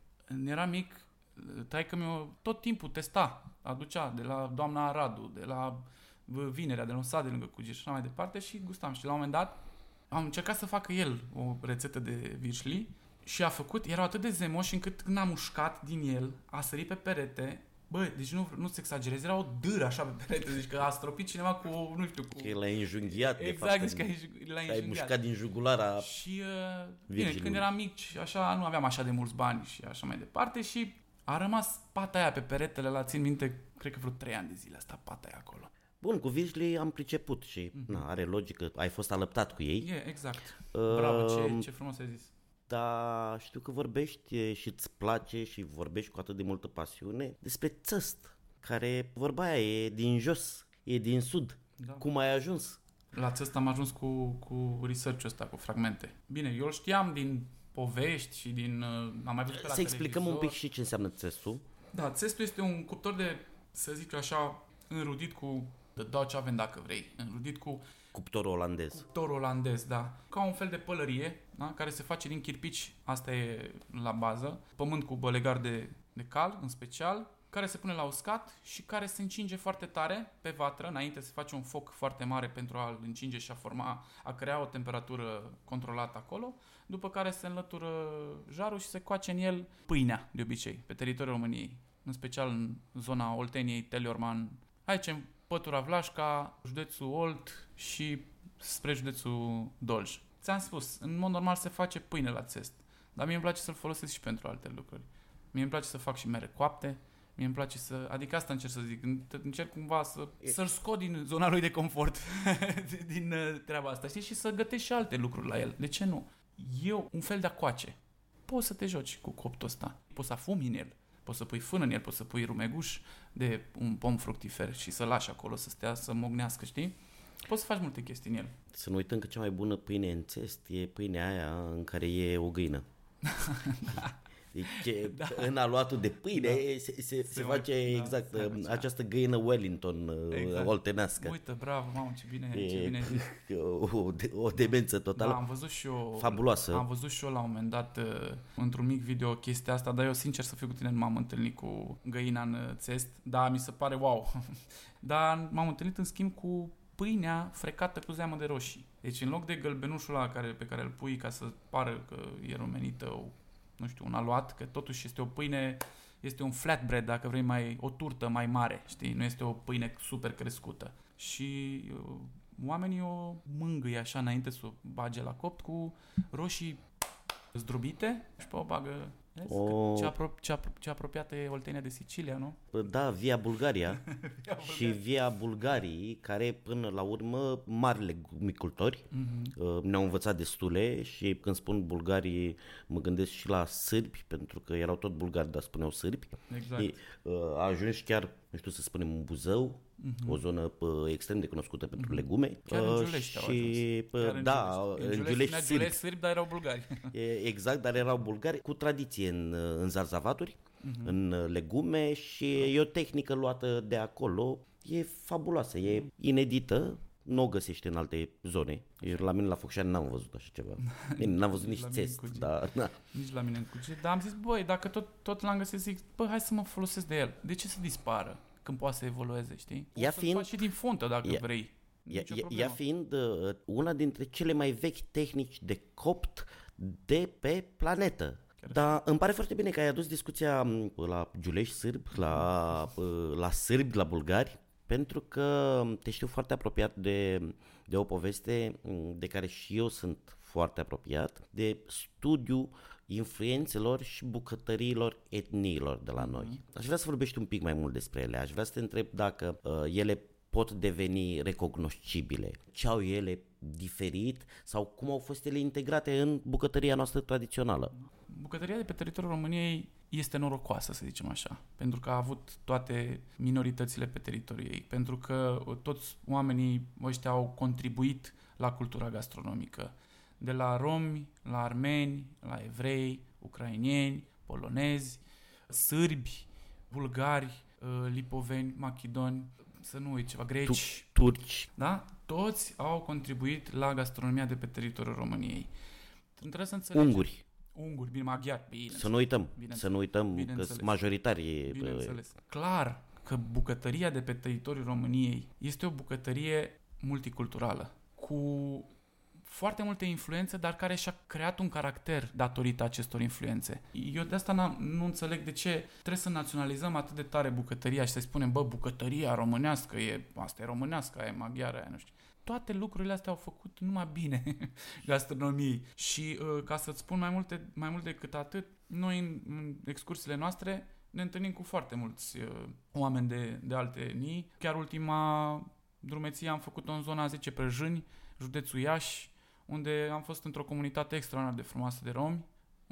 [SPEAKER 7] Era mic, taică mi tot timpul testa, aducea de la doamna Radu, de la Vinerea, de la un sat de lângă Cugir și așa mai departe și gustam. Și la un moment dat am încercat să facă el o rețetă de virșli și a făcut, erau atât de zemoși încât când am ușcat din el, a sărit pe perete, Bă, deci nu, nu se exagerez, era o dâră așa pe perete, deci că a stropit cineva cu, nu știu, cu...
[SPEAKER 8] Că l-a înjunghiat,
[SPEAKER 7] exact,
[SPEAKER 8] de
[SPEAKER 7] fapt. Exact, deci că l-a înjunghiat.
[SPEAKER 8] Ai mușcat din jugulara
[SPEAKER 7] Și, uh, bine, când eram mic așa, nu aveam așa de mulți bani și așa mai departe și a rămas pata aia pe peretele la, țin minte, cred că vreo 3 ani de zile asta pata aia acolo.
[SPEAKER 8] Bun, cu Vizli am priceput și mm-hmm. na, are logică, ai fost alăptat cu ei.
[SPEAKER 7] E, exact. Bravo, ce, ce frumos ai zis
[SPEAKER 8] dar știu că vorbești și îți place și vorbești cu atât de multă pasiune despre țăst, care vorba aia e din jos, e din sud. Da. Cum ai ajuns?
[SPEAKER 7] La țăst am ajuns cu, cu research-ul ăsta, cu fragmente. Bine, eu știam din povești și din... Uh, am mai văzut pe la
[SPEAKER 8] Să explicăm un pic și ce înseamnă țestul.
[SPEAKER 7] Da, țestul este un cuptor de, să zic așa, înrudit cu de Dutch Oven, dacă vrei. Înrudit cu
[SPEAKER 8] Cuptor olandez.
[SPEAKER 7] Cuptor olandez, da. Ca un fel de pălărie, da? care se face din chirpici, asta e la bază, pământ cu bălegar de, de cal, în special, care se pune la uscat și care se încinge foarte tare pe vatră, înainte se face un foc foarte mare pentru a-l încinge și a forma, a crea o temperatură controlată acolo, după care se înlătură jarul și se coace în el pâinea, de obicei, pe teritoriul României, în special în zona Olteniei, Teleorman, aici Pătura Vlașca, județul Olt și spre județul Dolj. Ți-am spus, în mod normal se face pâine la țest, dar mie îmi place să-l folosesc și pentru alte lucruri. Mie îmi place să fac și mere coapte, mie îmi place să... Adică asta încerc să zic, încerc cumva să, să-l scot din zona lui de confort, din uh, treaba asta, știi? Și să gătesc și alte lucruri la el. De ce nu? Eu, un fel de acoace. Poți să te joci cu coptul ăsta, poți să afumi în el, Poți să pui fân în el, poți să pui rumeguș de un pom fructifer și să lași acolo să stea, să mognească, știi? Poți să faci multe chestii în el.
[SPEAKER 8] Să nu uităm că cea mai bună pâine în țest e pâinea aia în care e o găină. Deci da. în aluatul de pâine da. se, se, se, se face mai, da, exact da, se această găină Wellington exact. oltenească.
[SPEAKER 7] Uite, bravo, mamă, ce bine, e, ce bine zis.
[SPEAKER 8] O, o demență totală.
[SPEAKER 7] Da, am văzut și eu,
[SPEAKER 8] fabuloasă.
[SPEAKER 7] Am văzut și eu la un moment dat uh, într-un mic video chestia asta, dar eu sincer să fiu cu tine nu m-am întâlnit cu găina în țest, dar mi se pare wow. dar m-am întâlnit în schimb cu pâinea frecată cu zeamă de roșii. Deci în loc de gălbenușul ăla care, pe care îl pui ca să pară că e rumenită o nu știu, un aluat, că totuși este o pâine, este un flatbread, dacă vrei, mai, o turtă mai mare, știi? Nu este o pâine super crescută. Și uh, oamenii o mângâie așa înainte să o bage la copt cu roșii zdrobite și pe o bagă o... Ce, apro- ce, apro- ce apropiată e Oltenia de Sicilia, nu?
[SPEAKER 8] Da, via Bulgaria via și via Bulgarii, care până la urmă mari legumicultori, uh-huh. ne-au învățat destule și când spun bulgarii mă gândesc și la sârbi, pentru că erau tot bulgari, dar spuneau sârbi.
[SPEAKER 7] Exact. E,
[SPEAKER 8] a ajuns chiar, nu știu să spunem, în Buzău, uh-huh. o zonă uh, extrem de cunoscută pentru uh-huh. legume.
[SPEAKER 7] Chiar în Giulești și,
[SPEAKER 8] Chiar da, în Giulești, în Giulești,
[SPEAKER 7] sârbi. sârbi, dar erau bulgari.
[SPEAKER 8] E, exact, dar erau bulgari cu tradiție în, în zarzavaturi, uh-huh. în legume și e o tehnică luată de acolo. E fabuloasă, e inedită, nu o găsești în alte zone. Eu, la mine la Focșani n-am văzut așa ceva. Bine, n-am văzut nici țest, dar... Na.
[SPEAKER 7] Nici la mine în cuget. Dar am zis, băi, dacă tot, tot l-am găsit, zic, bă, hai să mă folosesc de el. De ce să dispară? Când poate să evolueze, știi? Poți
[SPEAKER 8] ea fiind,
[SPEAKER 7] faci și din fontă dacă
[SPEAKER 8] ea,
[SPEAKER 7] vrei.
[SPEAKER 8] Ea, ea fiind uh, una dintre cele mai vechi tehnici de copt de pe planetă. Chiar Dar îmi pare foarte bine că ai adus discuția um, la giulești sârbi, la, uh, la sârbi, la bulgari, pentru că te știu foarte apropiat de, de o poveste um, de care și eu sunt foarte apropiat, de studiu influențelor și bucătăriilor etniilor de la noi. Mhm. Aș vrea să vorbești un pic mai mult despre ele. Aș vrea să te întreb dacă uh, ele pot deveni recognoscibile. Ce au ele diferit sau cum au fost ele integrate în bucătăria noastră tradițională?
[SPEAKER 7] Bucătăria de pe teritoriul României este norocoasă, să zicem așa, pentru că a avut toate minoritățile pe teritoriul ei, pentru că toți oamenii ăștia au contribuit la cultura gastronomică de la romi, la armeni, la evrei, ucrainieni, polonezi, sârbi, bulgari, uh, lipoveni, machidoni, să nu uit ceva, greci.
[SPEAKER 8] Turci.
[SPEAKER 7] Da? Toți au contribuit la gastronomia de pe teritoriul României. Trebuie să înțelegem.
[SPEAKER 8] Unguri.
[SPEAKER 7] Unguri, bine, maghiari, bine.
[SPEAKER 8] Să nu uităm, să nu uităm că sunt majoritari.
[SPEAKER 7] Bineînțeles. Clar că bucătăria de pe teritoriul României este o bucătărie multiculturală, cu foarte multe influențe, dar care și-a creat un caracter datorită acestor influențe. Eu de asta nu înțeleg de ce trebuie să naționalizăm atât de tare bucătăria și să spunem, bă, bucătăria românească, e, asta e românească, e maghiară, aia, nu știu. Toate lucrurile astea au făcut numai bine gastronomiei. Și uh, ca să-ți spun mai, multe, mai mult decât atât, noi în, în excursiile noastre ne întâlnim cu foarte mulți uh, oameni de, de alte etnii. Chiar ultima drumeție am făcut-o în zona 10 Prăjâni, județul Iași, unde am fost într-o comunitate extraordinar de frumoasă de romi,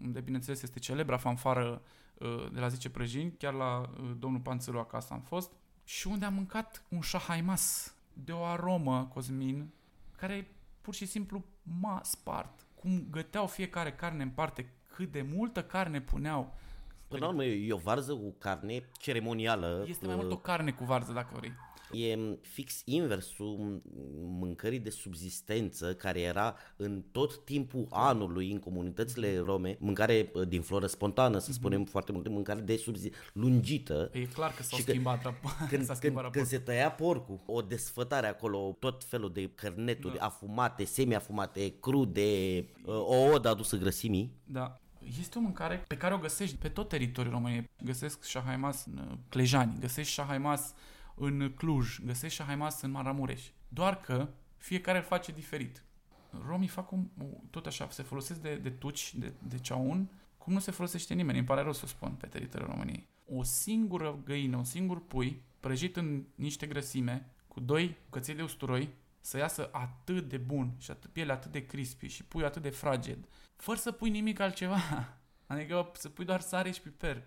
[SPEAKER 7] unde, bineînțeles, este celebra fanfară uh, de la 10 prăjini, chiar la uh, domnul Panțălu acasă am fost, și unde am mâncat un șahaimas de o aromă, Cosmin, care pur și simplu m-a spart. Cum găteau fiecare carne în parte, cât de multă carne puneau.
[SPEAKER 8] Până la urmă, e o varză cu carne ceremonială.
[SPEAKER 7] Este mai mult o carne cu varză, dacă vrei.
[SPEAKER 8] E fix inversul mâncării de subzistență care era în tot timpul anului în comunitățile rome, mâncare uh, din floră spontană, să mhm. spunem mm-hmm. foarte multe, mîncare de subzistență lungită.
[SPEAKER 7] E clar că s-au schimbat, că,
[SPEAKER 8] când, s-a schimbat când, când se tăia porcul, o desfătare acolo, tot felul de cărneturi da. afumate, semi-afumate, crude, uh, o odă adusă grăsimii.
[SPEAKER 7] Da. Este o mâncare pe care o găsești pe tot teritoriul României. Găsesc șahaimas în uh, Clejani, găsești șahaimas în Cluj, găsești Shahaimas în Maramureș. Doar că fiecare îl face diferit. Romii fac un, tot așa, se folosesc de, de tuci, de, de ceaun, cum nu se folosește nimeni, îmi pare rău să spun, pe teritoriul României. O singură găină, un singur pui, prăjit în niște grăsime, cu doi căței de usturoi, să iasă atât de bun și atât, piele atât de crispy și pui atât de fraged, fără să pui nimic altceva. Adică să pui doar sare și piper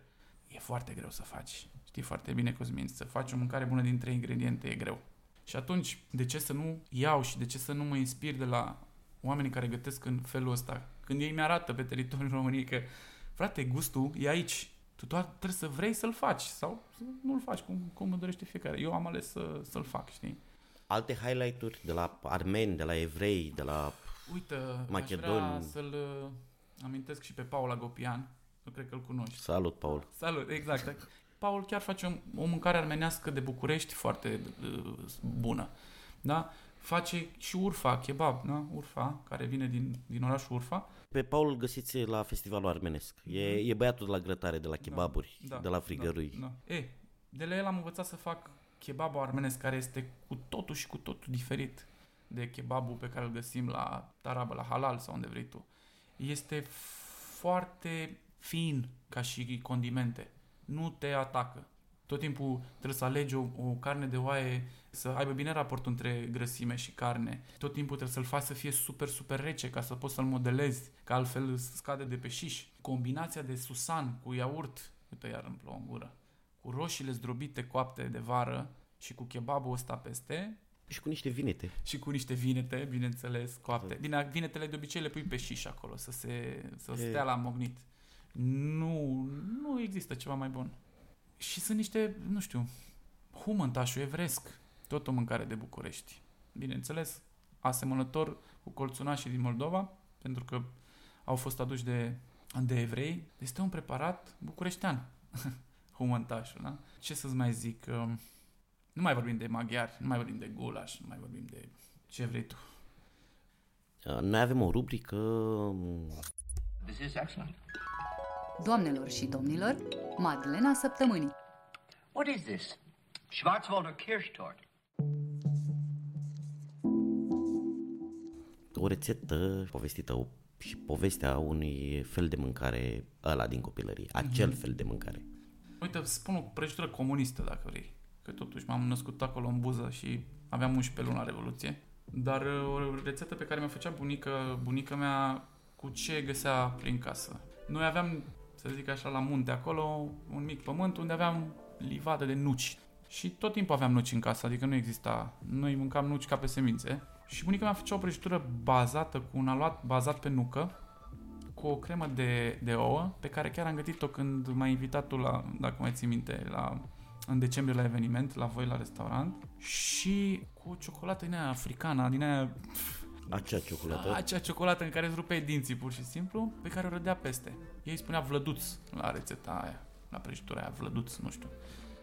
[SPEAKER 7] e foarte greu să faci. Știi foarte bine, Cosmin, să faci o mâncare bună din trei ingrediente e greu. Și atunci, de ce să nu iau și de ce să nu mă inspir de la oamenii care gătesc în felul ăsta? Când ei mi-arată pe teritoriul României că, frate, gustul e aici. Tu doar trebuie să vrei să-l faci sau să nu-l faci cum, cum îmi dorește fiecare. Eu am ales să, să-l fac, știi?
[SPEAKER 8] Alte highlight-uri de la armeni, de la evrei, de la...
[SPEAKER 7] Uite,
[SPEAKER 8] Macedoni.
[SPEAKER 7] aș vrea să-l uh, amintesc și pe Paul Agopian. Nu cred că îl cunoști.
[SPEAKER 8] Salut, Paul.
[SPEAKER 7] Salut, exact. Paul chiar face o, o mâncare armenească de București foarte uh, bună. Da? Face și Urfa, kebab, da? Urfa, care vine din, din orașul Urfa.
[SPEAKER 8] Pe Paul îl găsiți la festivalul armenesc. E, e băiatul de la grătare, de la kebaburi,
[SPEAKER 7] Da,
[SPEAKER 8] de la frigărui.
[SPEAKER 7] Da, da. E, de la el am învățat să fac kebabul armenesc, care este cu totul și cu totul diferit de kebabul pe care îl găsim la tarabă, la halal sau unde vrei tu. Este foarte fin ca și condimente. Nu te atacă. Tot timpul trebuie să alegi o, o carne de oaie să aibă bine raportul între grăsime și carne. Tot timpul trebuie să-l faci să fie super, super rece ca să poți să-l modelezi, că altfel scade de pe șiș. Combinația de susan cu iaurt, uite iar îmi plouă în gură, cu roșiile zdrobite coapte de vară și cu kebabul ăsta peste
[SPEAKER 8] Și cu niște vinete.
[SPEAKER 7] și cu niște vinete, bineînțeles, coapte. Bine, vinetele de obicei le pui pe șiș acolo, să se să
[SPEAKER 8] E.
[SPEAKER 7] stea la mognit. Nu, nu există ceva mai bun. Și sunt niște, nu știu, humântașul evresc, tot o mâncare de București. Bineînțeles, asemănător cu colțunașii din Moldova, pentru că au fost aduși de, de evrei. Este un preparat bucureștean, humântașul, da? Ce să-ți mai zic? Um, Nu mai vorbim de maghiari, nu mai vorbim de gulaș, nu mai vorbim de ce vrei tu.
[SPEAKER 8] Uh, Noi avem o rubrică um,
[SPEAKER 9] This is excellent.
[SPEAKER 1] Doamnelor și domnilor, Madlena Săptămânii.
[SPEAKER 9] What is this? Schwarzwälder Kirschtort.
[SPEAKER 8] o rețetă povestită o, și povestea unui fel de mâncare ăla din copilărie, acel
[SPEAKER 7] Mhm.
[SPEAKER 8] fel de mâncare.
[SPEAKER 7] Uite, îți spun o prăjitură comunistă, dacă vrei. Că totuși m-am născut acolo în Buză și aveam 11 luni la Revoluție. Dar uh, o rețetă pe care mi-a făcea bunică, bunica mea cu ce găsea prin casă. Noi aveam, să zic așa, la munte acolo, un mic pământ unde aveam livadă de nuci. Și tot timpul aveam nuci în casă, adică nu exista. Noi mâncam nuci ca pe semințe. Și bunica mea făcea o prăjitură bazată cu un aluat bazat pe nucă, cu o cremă de, de ouă, pe care chiar am gătit-o când m-a invitat tu la, dacă mai ții minte, la, în decembrie la eveniment, la voi la restaurant, și cu o ciocolată din aia africană, din aia,
[SPEAKER 8] Acea ciocolată.
[SPEAKER 7] acea ciocolată în care îți rupeai dinții pur și simplu, pe care o rădea peste. Ei spunea vlăduț la rețeta aia, la prăjitura aia, vlăduț, nu știu.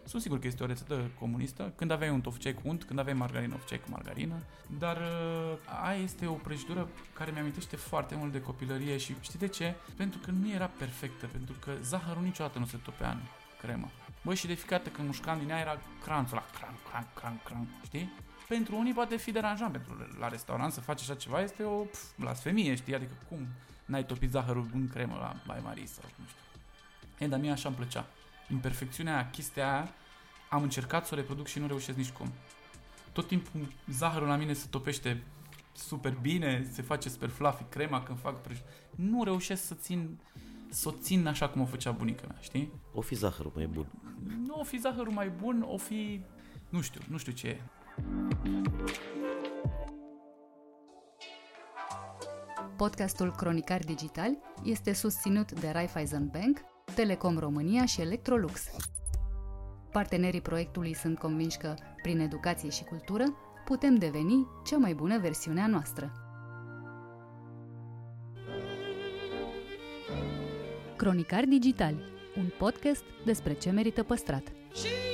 [SPEAKER 7] Sunt sigur că este o rețetă comunistă. Când aveai unt, o făceai cu unt, când aveai margarină, o făceai cu margarină. Dar uh, aia este o prăjitură care mi-amintește foarte mult de copilărie și știi de ce? Pentru că nu era perfectă, pentru că zahărul niciodată nu se topea în cremă. Băi, și de fiecare dată când mușcam din ea era cranțul la cranț, cranț, cranț, cranț, știi? Pentru unii poate fi deranjant, pentru la restaurant să faci așa ceva este o pf, blasfemie, știi? Adică cum n-ai topit zahărul în cremă la Bai Marie sau nu știu. E, dar mie așa îmi plăcea. Imperfecțiunea aia, chestia aia, am încercat să o reproduc și nu reușesc nici cum. Tot timpul zahărul la mine se topește super bine, se face super fluffy crema când fac prăj... Nu reușesc să țin să o țin așa cum o făcea bunica mea, știi?
[SPEAKER 8] O fi zahărul mai bun.
[SPEAKER 7] Nu o fi zahărul mai bun, o fi... Nu știu, nu știu ce e.
[SPEAKER 1] Podcastul Cronicar Digital este susținut de Raiffeisen Bank, Telecom România și Electrolux. Partenerii proiectului sunt convinși că, prin educație și cultură, putem deveni cea mai bună versiune a noastră. Cronicar Digital, un podcast despre ce merită păstrat.
[SPEAKER 10] Și